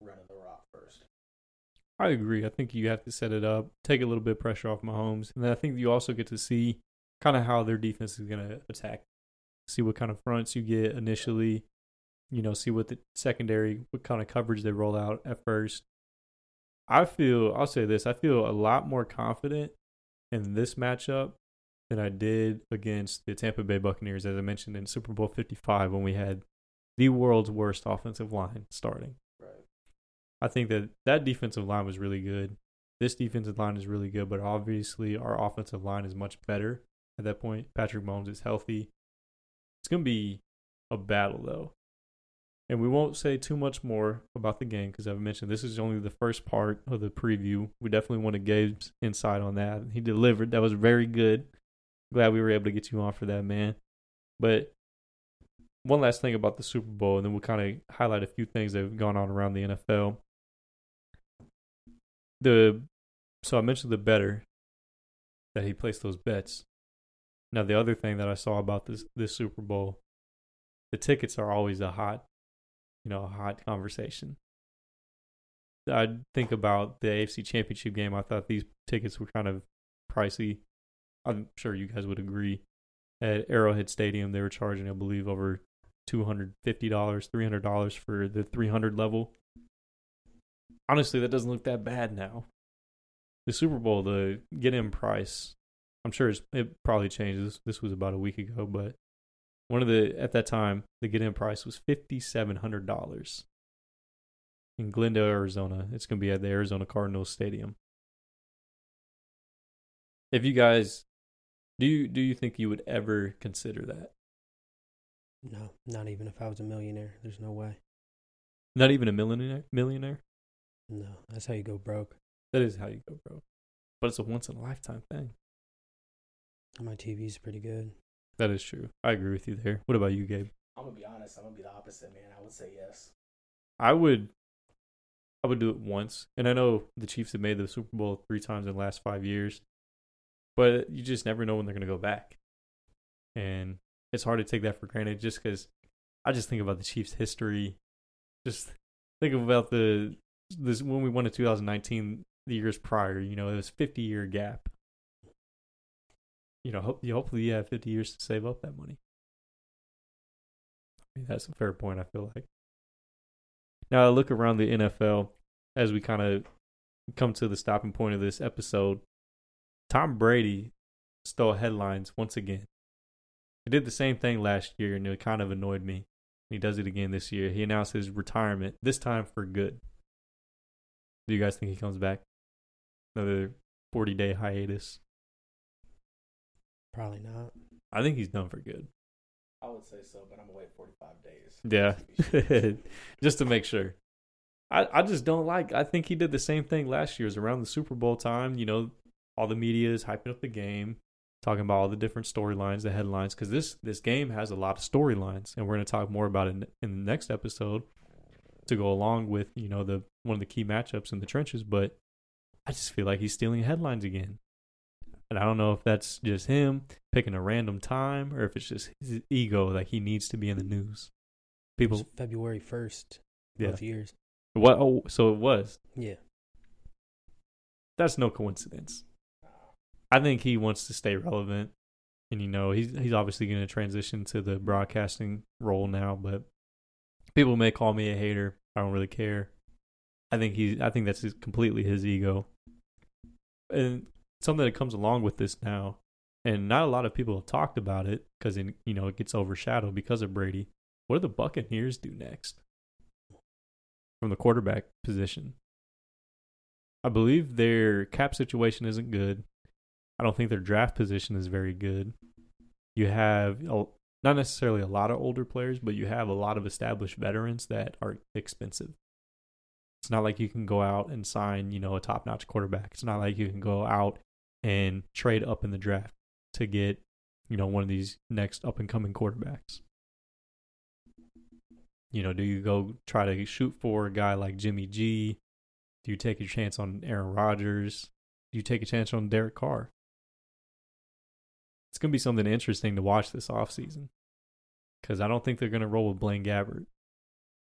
running the rock first. I agree. I think you have to set it up, take a little bit of pressure off Mahomes, and then I think you also get to see kind of how their defense is going to attack. See what kind of fronts you get initially. You know, see what the secondary, what kind of coverage they roll out at first. I feel, I'll say this, I feel a lot more confident in this matchup than I did against the Tampa Bay Buccaneers, as I mentioned in Super Bowl 55 when we had the world's worst offensive line starting. Right. I think that that defensive line was really good. This defensive line is really good, but obviously our offensive line is much better at that point. Patrick Mahomes is healthy. It's going to be a battle, though. And we won't say too much more about the game because I've mentioned this is only the first part of the preview. We definitely wanted Gabe's insight on that. He delivered. That was very good. glad we were able to get you on for that, man. But one last thing about the Super Bowl, and then we'll kind of highlight a few things that have gone on around the NFL. The so I mentioned the better that he placed those bets. Now the other thing that I saw about this this Super Bowl, the tickets are always a hot, you know, a hot conversation. I think about the AFC Championship game. I thought these tickets were kind of pricey. I'm sure you guys would agree. At Arrowhead Stadium, they were charging, I believe, over two hundred fifty dollars, three hundred dollars for the three hundred level. Honestly, that doesn't look that bad now. The Super Bowl, the get in price, I'm sure it probably changes. This was about a week ago, but one of the at that time the get in price was fifty seven hundred dollars in Glendale, Arizona. It's going to be at the Arizona Cardinals Stadium. If you guys do you do you think you would ever consider that? No, not even if I was a millionaire. There's no way. Not even a millionaire millionaire? No, that's how you go broke. That is how you go broke. But it's a once in a lifetime thing. My TV's pretty good. That is true. I agree with you there. What about you, Gabe? I'm gonna be honest. I'm gonna be the opposite, man. I would say yes. I would I would do it once. And I know the Chiefs have made the Super Bowl three times in the last five years. But you just never know when they're gonna go back. And it's hard to take that for granted just because I just think about the Chiefs' history. Just think about the this when we won in 2019, the years prior. You know, it was 50 year gap. You know, hope, hopefully you have 50 years to save up that money. I mean, that's a fair point. I feel like. Now I look around the NFL as we kind of come to the stopping point of this episode. Tom Brady stole headlines once again. He did the same thing last year, and it kind of annoyed me. He does it again this year. He announced his retirement, this time for good. Do you guys think he comes back? Another 40 day hiatus? Probably not. I think he's done for good. I would say so, but I'm gonna wait 45 days. Yeah, <laughs> just to make sure. I, I just don't like. I think he did the same thing last year. It was around the Super Bowl time. You know, all the media is hyping up the game, talking about all the different storylines, the headlines. Because this this game has a lot of storylines, and we're going to talk more about it in, in the next episode to go along with you know the one of the key matchups in the trenches. But I just feel like he's stealing headlines again. And I don't know if that's just him picking a random time or if it's just his ego that he needs to be in the news. People, February first, yeah. both years. What? Oh, so it was. Yeah. That's no coincidence. I think he wants to stay relevant, and you know he's he's obviously going to transition to the broadcasting role now. But people may call me a hater. I don't really care. I think he's. I think that's his, completely his ego, and something that comes along with this now. And not a lot of people have talked about it because you know it gets overshadowed because of Brady. What do the Buccaneers do next from the quarterback position? I believe their cap situation isn't good. I don't think their draft position is very good. You have not necessarily a lot of older players, but you have a lot of established veterans that are expensive. It's not like you can go out and sign, you know, a top-notch quarterback. It's not like you can go out and trade up in the draft to get, you know, one of these next up and coming quarterbacks. You know, do you go try to shoot for a guy like Jimmy G? Do you take a chance on Aaron Rodgers? Do you take a chance on Derek Carr? It's going to be something interesting to watch this offseason because I don't think they're going to roll with Blaine Gabbert,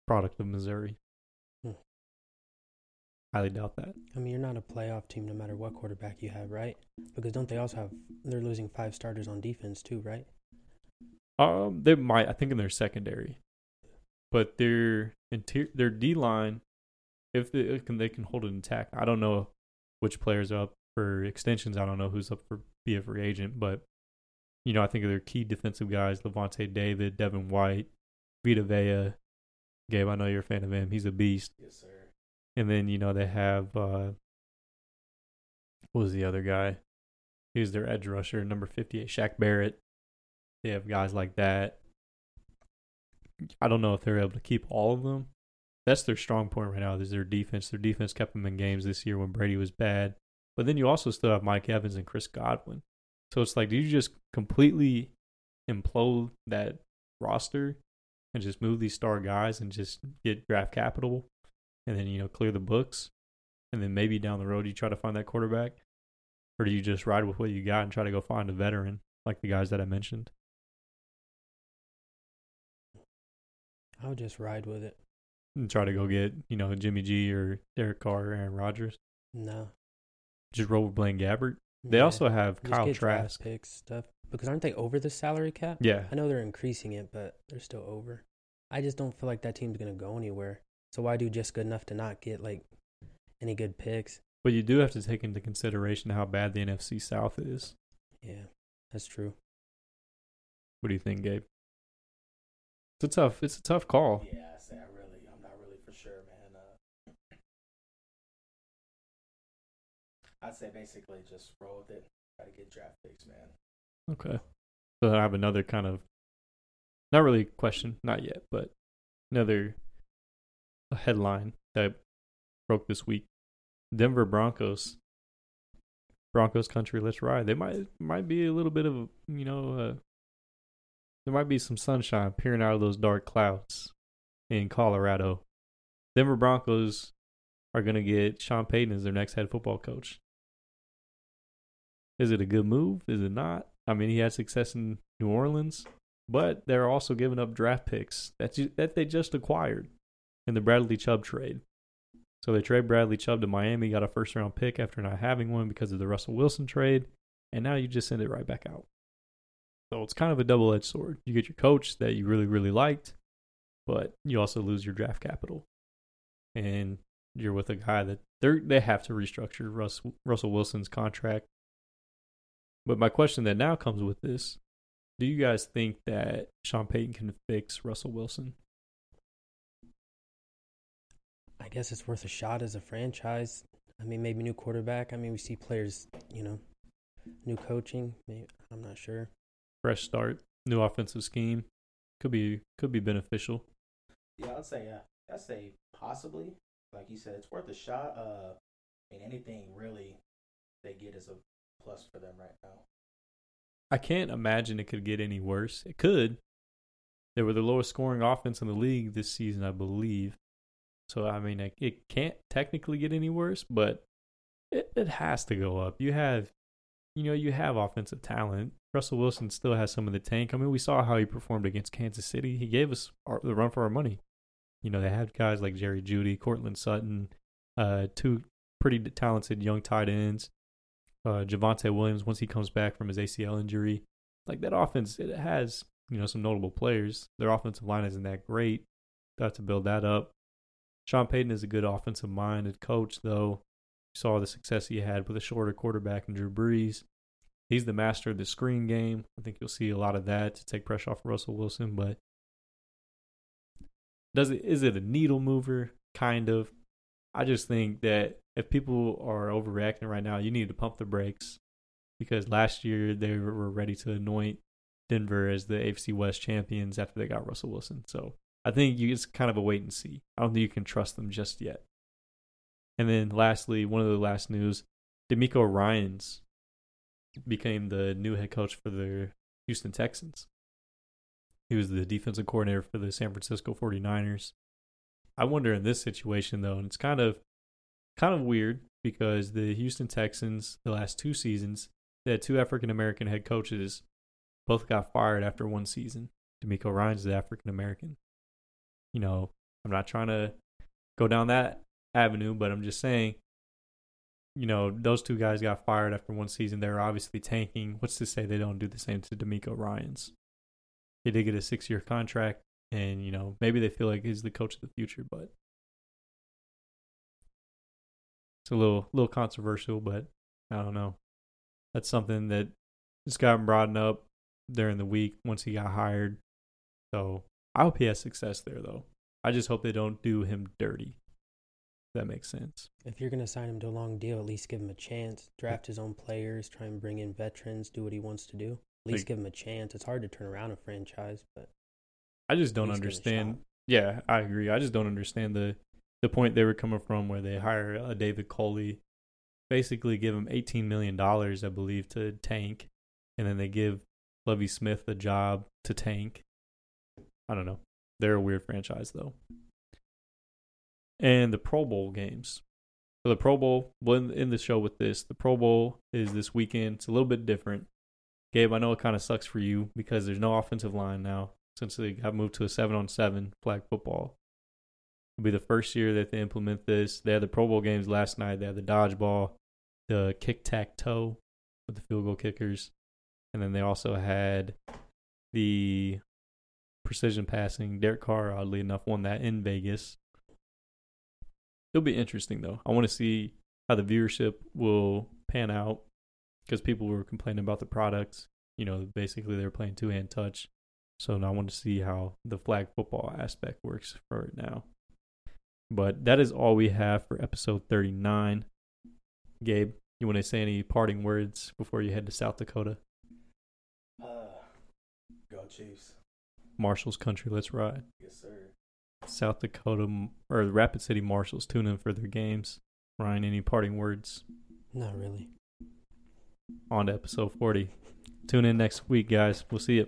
product of Missouri. Highly doubt that. I mean, you're not a playoff team no matter what quarterback you have, right? Because don't they also have they're losing five starters on defense too, right? Um, they might. I think in their secondary, but their interior, their D line, if they can they can hold it intact. I don't know which players are up for extensions. I don't know who's up for be a free agent, but you know I think of their key defensive guys: Lavonte David, Devin White, Vita Vea. Gabe, I know you're a fan of him. He's a beast. Yes, sir. And then you know they have uh, what was the other guy? He was their edge rusher, number fifty-eight, Shaq Barrett. They have guys like that. I don't know if they're able to keep all of them. That's their strong point right now. Is their defense. Their defense kept them in games this year when Brady was bad. But then you also still have Mike Evans and Chris Godwin. So it's like, do you just completely implode that roster and just move these star guys and just get draft capital and then, you know, clear the books? And then maybe down the road you try to find that quarterback? Or do you just ride with what you got and try to go find a veteran like the guys that I mentioned? I would just ride with it. And try to go get, you know, Jimmy G or Derek Carr or Aaron Rodgers? No. Just roll with Blaine Gabbert? They Yeah. also have Just Kyle Trask. picks stuff because aren't they over the salary cap? Yeah. I know they're increasing it, but they're still over. I just don't feel like that team's gonna go anywhere. So why do just good enough to not get like any good picks? But you do have to take into consideration how bad the NFC South is. Yeah, that's true. What do you think, Gabe? It's a tough. It's a tough call. Yeah, I say I really, I'm not really for sure, man. Uh, I'd say basically just roll with it. Try to get draft picks, man. Okay. So I have another kind of, not really question, not yet, but another headline that broke this week. Denver Broncos. Broncos country, let's ride. They might might be a little bit of you know, uh, there might be some sunshine peering out of those dark clouds in Colorado. Denver Broncos are going to get Sean Payton as their next head football coach. Is it a good move? Is it not? I mean, he had success in New Orleans, but they're also giving up draft picks that you, that they just acquired in the Bradley Chubb trade. So they trade Bradley Chubb to Miami, got a first round pick after not having one because of the Russell Wilson trade, and now you just send it right back out. So it's kind of a double edged sword. You get your coach that you really, really liked, but you also lose your draft capital. And you're with a guy that they they have to restructure Russ, Russell Wilson's contract. But my question that now comes with this do you guys think that Sean Payton can fix Russell Wilson? I guess it's worth a shot as a franchise. I mean, maybe new quarterback. I mean, we see players, you know, new coaching. Maybe, I'm not sure. Fresh start, new offensive scheme could be could be beneficial. Yeah, I'd say yeah. I'd say possibly. Like you said, it's worth a shot. Uh, I mean, anything really they get is a plus for them right now. I can't imagine it could get any worse. It could. They were the lowest scoring offense in the league this season, I believe. So I mean, it, it can't technically get any worse, but it, it has to go up. You have, you know, you have offensive talent. Russell Wilson still has some of the tank. I mean, we saw how he performed against Kansas City. He gave us our, the run for our money. You know, they had guys like Jerry Jeudy, Courtland Sutton, uh, two pretty talented young tight ends. Uh, Javonte Williams, once he comes back from his ACL injury, like that offense, it has you know some notable players. Their offensive line isn't that great. Got to build that up. Sean Payton is a good offensive minded coach, though. You saw the success he had with a shorter quarterback in Drew Brees. He's the master of the screen game. I think you'll see a lot of that to take pressure off Russell Wilson. But does it is it a needle mover? Kind of. I just think that if people are overreacting right now, you need to pump the brakes because last year they were ready to anoint Denver as the AFC West champions after they got Russell Wilson. So I think you, it's kind of a wait and see. I don't think you can trust them just yet. And then lastly, one of the last news, DeMeco Ryans became the new head coach for the Houston Texans. He was the defensive coordinator for the San Francisco 49ers. I wonder in this situation though, and it's kind of kind of weird because the Houston Texans the last two seasons, they had two African American head coaches both got fired after one season. DeMeco Ryans is African American. You know, I'm not trying to go down that avenue, but I'm just saying, you know, those two guys got fired after one season. They're obviously tanking. What's to say they don't do the same to DeMeco Ryans? He did get a six year contract, and, you know, maybe they feel like he's the coach of the future, but it's a little little controversial, but I don't know. That's something that just got brought up during the week once he got hired. So I hope he has success there, though. I just hope they don't do him dirty. If that makes sense. If you're gonna sign him to a long deal, at least give him a chance. Draft his own players, try and bring in veterans, do what he wants to do. At least Like- give him a chance. It's hard to turn around a franchise, but I just don't At least give it a understand. Yeah, I agree. I just don't understand the the point they were coming from where they hire a David Culley, basically give him eighteen million dollars, I believe, to tank, and then they give Lovie Smith the job to tank. I don't know. They're a weird franchise though. And the Pro Bowl games. So the Pro Bowl, well, in the show with this, the Pro Bowl is this weekend. It's a little bit different. Gabe, I know it kind of sucks for you because there's no offensive line now since they got moved to a seven on seven flag football. It'll be the first year that they implement this. They had the Pro Bowl games last night. They had the dodgeball, the kick tack toe with the field goal kickers, and then they also had the precision passing. Derek Carr, oddly enough, won that in Vegas. It'll be interesting though. I want to see how the viewership will pan out because people were complaining about the products. You know, basically they're playing two hand touch. So now I want to see how the flag football aspect works for it now. But that is all we have for episode 39. Gabe, you want to say any parting words before you head to South Dakota? Uh, go Chiefs. Marshals country, let's ride. Yes, sir. South Dakota or the Rapid City Marshals tune in for their games. Ryan, any parting words? Not really. On to episode 40. Tune in next week, guys. We'll see you.